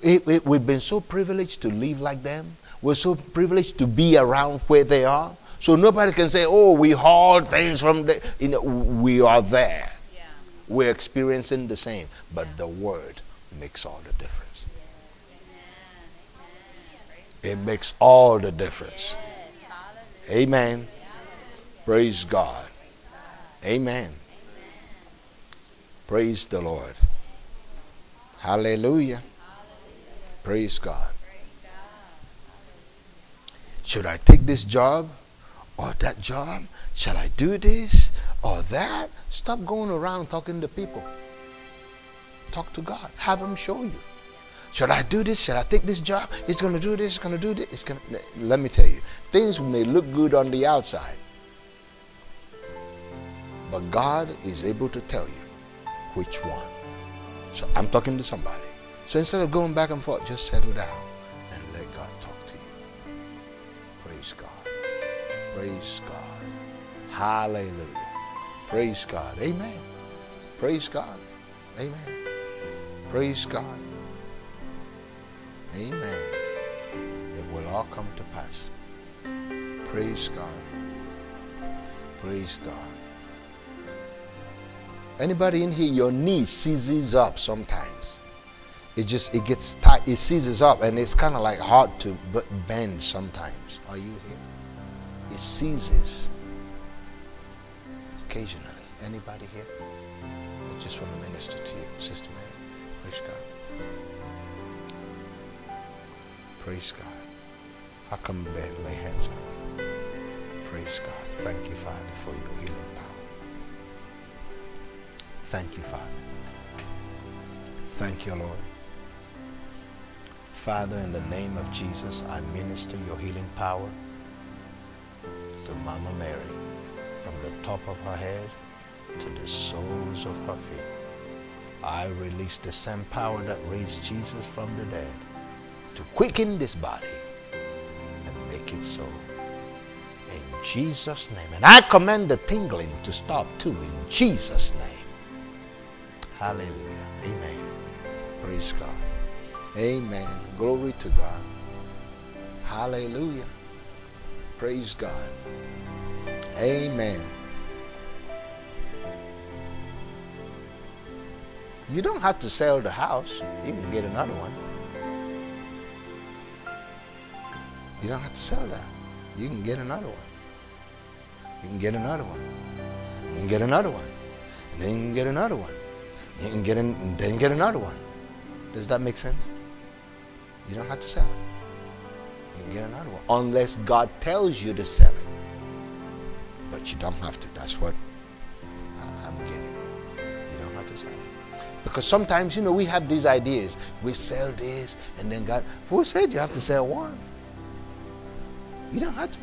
It, it, we've been so privileged to live like them. We're so privileged to be around where they are. So nobody can say, oh, we hauled things from the, you know, we are there. Yeah. We're experiencing the same. But yeah. the word makes all the difference. It makes all the difference. Amen. Praise God. Amen. Praise the Lord. Hallelujah. Praise God. Should I take this job or that job? Shall I do this or that? Stop going around talking to people. Talk to God. Have Him show you. Should I do this? Should I take this job? It's going to do this. It's going to do this. It's going to. Let me tell you, things may look good on the outside, but God is able to tell you which one. So I'm talking to somebody. So instead of going back and forth, just settle down and let God talk to you. Praise God. Praise God. Hallelujah. Praise God. Amen. Praise God. Amen. Praise God. Amen. It will all come to pass. Praise God. Praise God. Anybody in here, your knee seizes up sometimes. It just it gets tight. It seizes up, and it's kind of like hard to bend sometimes. Are you here? It seizes occasionally. Anybody here? I just want to minister to you, Sister Mary. Praise God. Praise God. I come bed? Lay hands on you. Praise God. Thank you, Father, for your healing power. Thank you, Father. Thank you, Lord. Father, in the name of Jesus, I minister your healing power to Mama Mary from the top of her head to the soles of her feet. I release the same power that raised Jesus from the dead to quicken this body and make it so. In Jesus' name. And I command the tingling to stop too in Jesus' name. Hallelujah. Amen. Praise God. Amen. Glory to God. Hallelujah. Praise God. Amen. You don't have to sell the house. You can get another one. You don't have to sell that. You can get another one. You can get another one. You can get another one. And then you can get another one. You can get in, then get another one. Does that make sense? You don't have to sell it. You can get another one. Unless God tells you to sell it. But you don't have to. That's what I'm getting. You don't have to sell it. Because sometimes, you know, we have these ideas. We sell this, and then God, who said you have to sell one? You don't have to.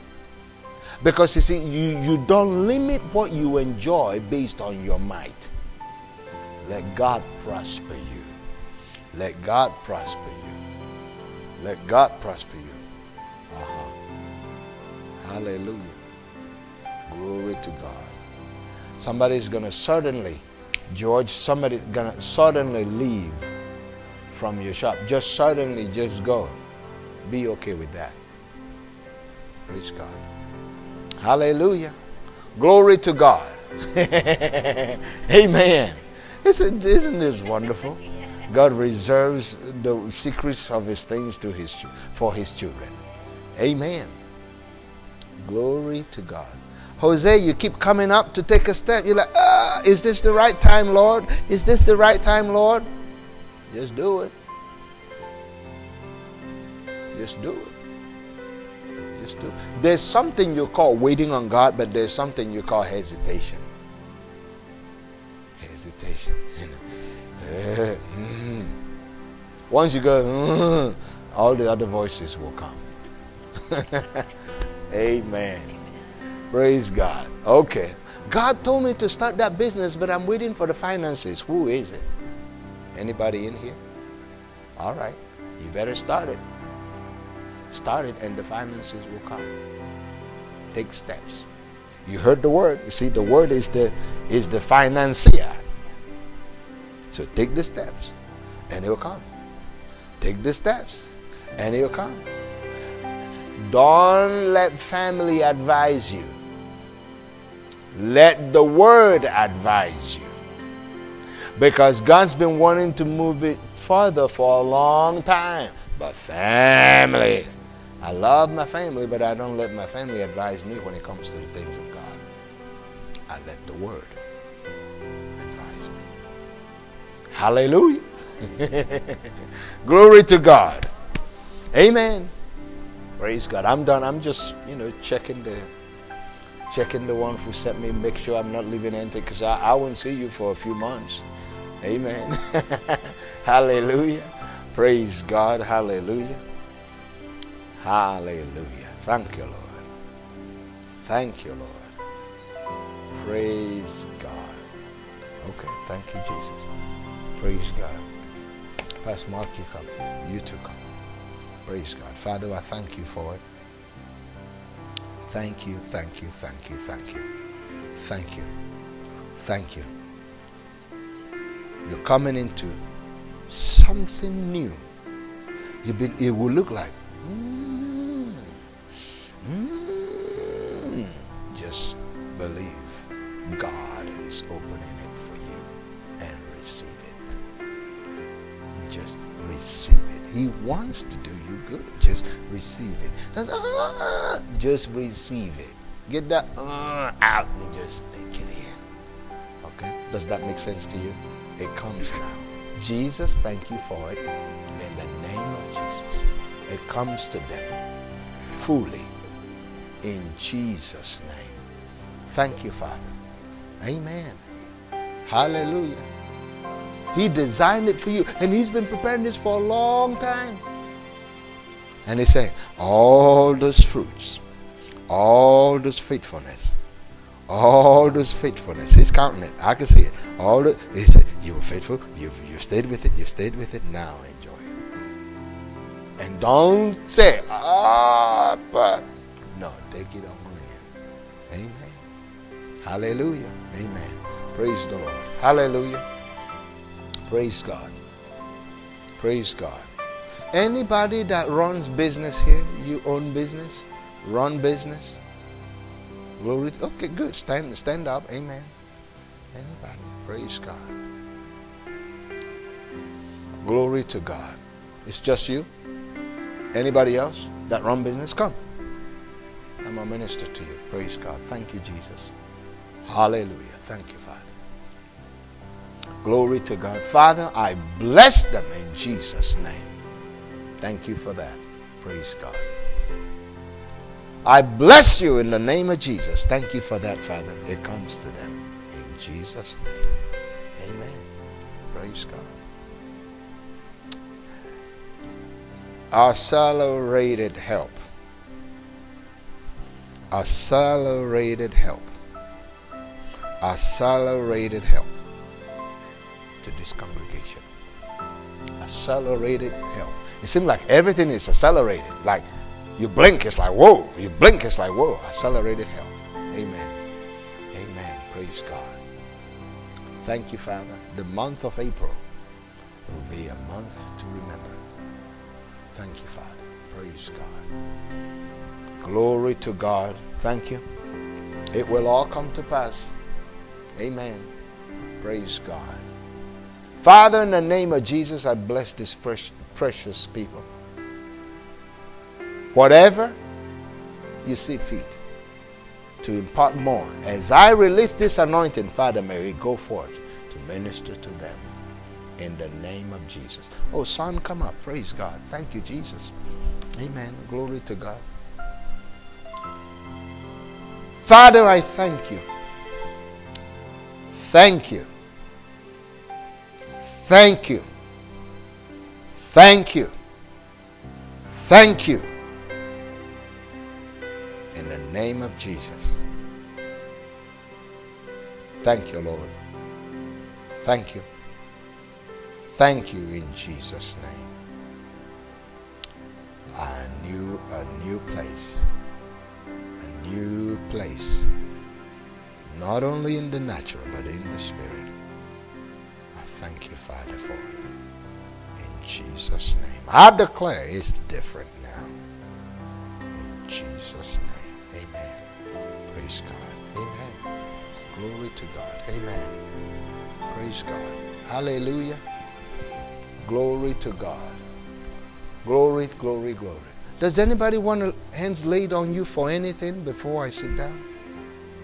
Because you see, you, you don't limit what you enjoy based on your might. Let God prosper you. Let God prosper you. Let God prosper you. Uh-huh. Hallelujah. Glory to God. Somebody's going to suddenly, George, somebody's going to suddenly leave from your shop. Just suddenly, just go. Be okay with that. Praise God. Hallelujah. Glory to God. Amen. Isn't, this wonderful? God reserves the secrets of his things to his, for his children. Amen. Glory to God. Jose, you keep coming up to take a step. You're like, ah, is this the right time, Lord? Is this the right time, Lord? Just do it. Just do it. Do. There's something you call waiting on God, but there's something you call hesitation hesitation. Once you go, mm, all the other voices will come. Amen. Praise God. Okay. God told me to start that business, but I'm waiting for the finances. Who is it? Anybody in here? All right. You better start it. Start it, and the finances will come. Take steps. You heard the word. You see, the word is the is the financier. So take the steps and it will come. Take the steps and it will come. Don't let family advise you. Let the word advise you. Because God's been wanting to move it further for a long time. But family, I love my family, but I don't let my family advise me when it comes to the things of God. I let the word. Advise me. Hallelujah. Glory to God. Amen. Praise God. I'm done. I'm just, you know, checking the checking the one who sent me, make sure I'm not leaving anything because I, I won't see you for a few months. Amen. Hallelujah. Praise God. Hallelujah. Hallelujah. Thank you, Lord. Thank you, Lord. Praise God. Okay. Thank you, Jesus. Praise God. Pastor Mark, you come. You too come. Praise God. Father, I thank you for it. Thank you, thank you, thank you, thank you. Thank you. Thank you. You're coming into something new. You've been, it will look like, mm, mm, just believe God is opening it for you. And receive it. Just receive it. He wants to do you good. Just receive it. Just, uh, just receive it. Get that uh, out and just take it in. Okay? Does that make sense to you? It comes now. Jesus, thank you for it. In the name of Jesus, it comes to them fully. In Jesus' name. Thank you, Father. Amen. Hallelujah. He designed it for you, and He's been preparing this for a long time. And He said, all those fruits, all those faithfulness, all those faithfulness. He's counting it. I can see it. All the He said, you were faithful. You've you've stayed with it. You've stayed with it. Now enjoy it. And don't say, ah, but take it on in. Amen. Hallelujah. Amen. Praise the Lord. Hallelujah. Praise God. Praise God. Anybody that runs business here, you own business, run business. Glory. Okay, good. Stand, stand up. Amen. Anybody? Praise God. Glory to God. It's just you. Anybody else that run business? Come. I'm a minister to you. Praise God. Thank you, Jesus. Hallelujah. Thank you, Father. Glory to God. Father, I bless them in Jesus' name. Thank you for that. Praise God. I bless you in the name of Jesus. Thank you for that, Father. It comes to them in Jesus' name. Amen. Praise God. Accelerated help. Accelerated help. Accelerated help to this congregation. Accelerated help. It seems like everything is accelerated. Like you blink, it's like whoa. You blink, it's like whoa. Accelerated help. Amen. Amen. Praise God. Thank you, Father. The month of April will be a month to remember. Thank you, Father. Praise God. Glory to God. Thank you. It will all come to pass. Amen. Praise God. Father, in the name of Jesus, I bless this precious people. Whatever you see fit to impart more. As I release this anointing, Father, may it go forth to minister to them in the name of Jesus. Oh, son, come up. Praise God. Thank you, Jesus. Amen. Glory to God. Father, I thank you. Thank you. Thank you. Thank you. Thank you. In the name of Jesus. Thank you, Lord. Thank you. Thank you in Jesus' name. A new, a new place. New place. Not only in the natural, but in the spirit. I thank you, Father, for it. In Jesus' name. I declare it's different now. In Jesus' name. Amen. Praise God. Amen. Glory to God. Amen. Praise God. Hallelujah. Glory to God. Glory, glory, glory. Does anybody want hands laid on you for anything before I sit down?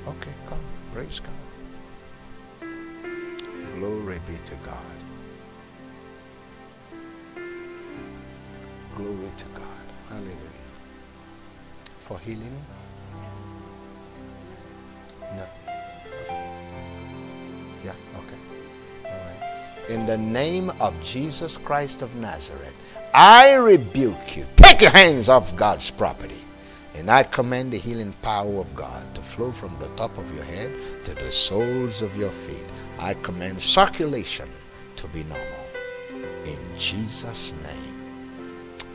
Okay, come. Praise God. Glory be to God. Glory to God. Hallelujah. For healing? Nothing. Yeah, okay. All right. In the name of Jesus Christ of Nazareth, I rebuke you. Take your hands off God's property. And I command the healing power of God to flow from the top of your head to the soles of your feet. I command circulation to be normal. In Jesus' name.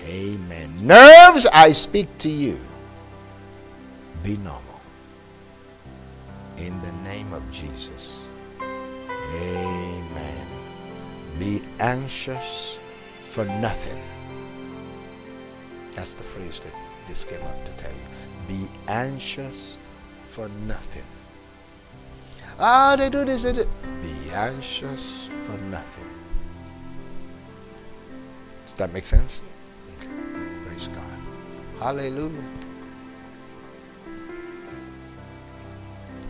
Amen. Nerves, I speak to you. Be normal. In the name of Jesus. Amen. Be anxious for nothing. That's the phrase that this came up to tell you. Be anxious for nothing. Ah, they do this. They do. Be anxious for nothing. Does that make sense? Okay. Praise God. Hallelujah.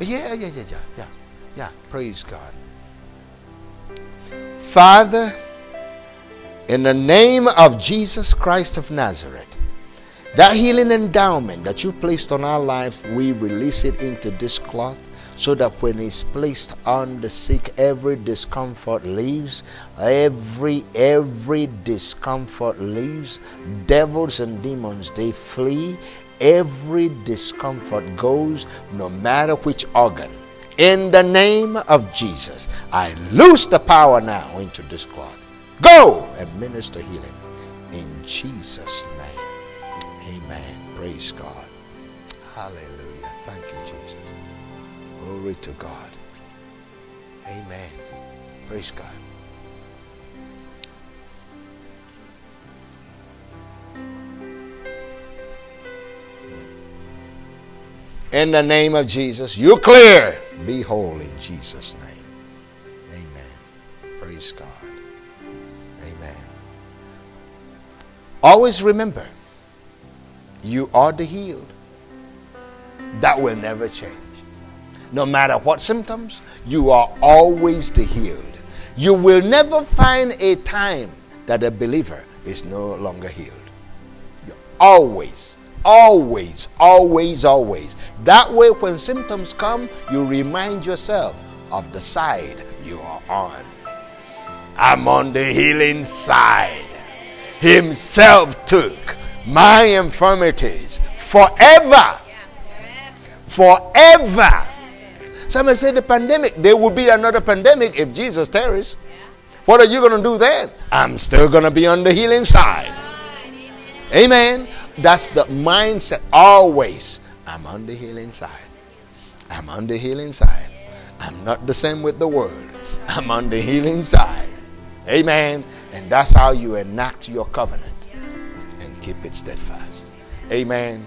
Yeah, yeah, yeah, yeah, yeah. Yeah, praise God. Father, in the name of Jesus Christ of Nazareth, that healing endowment that you placed on our life, we release it into this cloth so that when it's placed on the sick, every discomfort leaves, every every discomfort leaves, devils and demons they flee, every discomfort goes, no matter which organ. In the name of Jesus, I loose the power now into this cloth. Go and minister healing in Jesus' name. Amen. Praise God. Hallelujah. Thank you, Jesus. Glory to God. Amen. Praise God. In the name of Jesus, you're clear. Be whole in Jesus' name. Amen. Praise God. Always remember, you are the healed. That will never change. No matter what symptoms, you are always the healed. You will never find a time that a believer is no longer healed. You're always Always, always, always. That way, when symptoms come, you remind yourself of the side you are on. I'm on the healing side. Himself took my infirmities forever. Forever. Somebody said the pandemic, there will be another pandemic if Jesus tarries. What are you going to do then? I'm still going to be on the healing side. Amen. That's the mindset always. I'm on the healing side. I'm on the healing side. I'm not the same with the world. I'm on the healing side. Amen. And that's how you enact your covenant and keep it steadfast. Amen.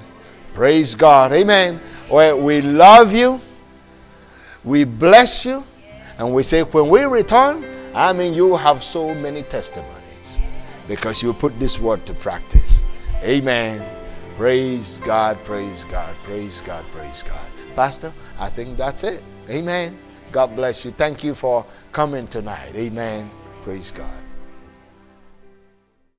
Praise God. Amen. Well, we love you. We bless you. And we say, when we return, I mean, you have so many testimonies because you put this word to practice. Amen. Praise God, praise God, praise God, praise God. Pastor, I think that's it. Amen. God bless you. Thank you for coming tonight. Amen. Praise God.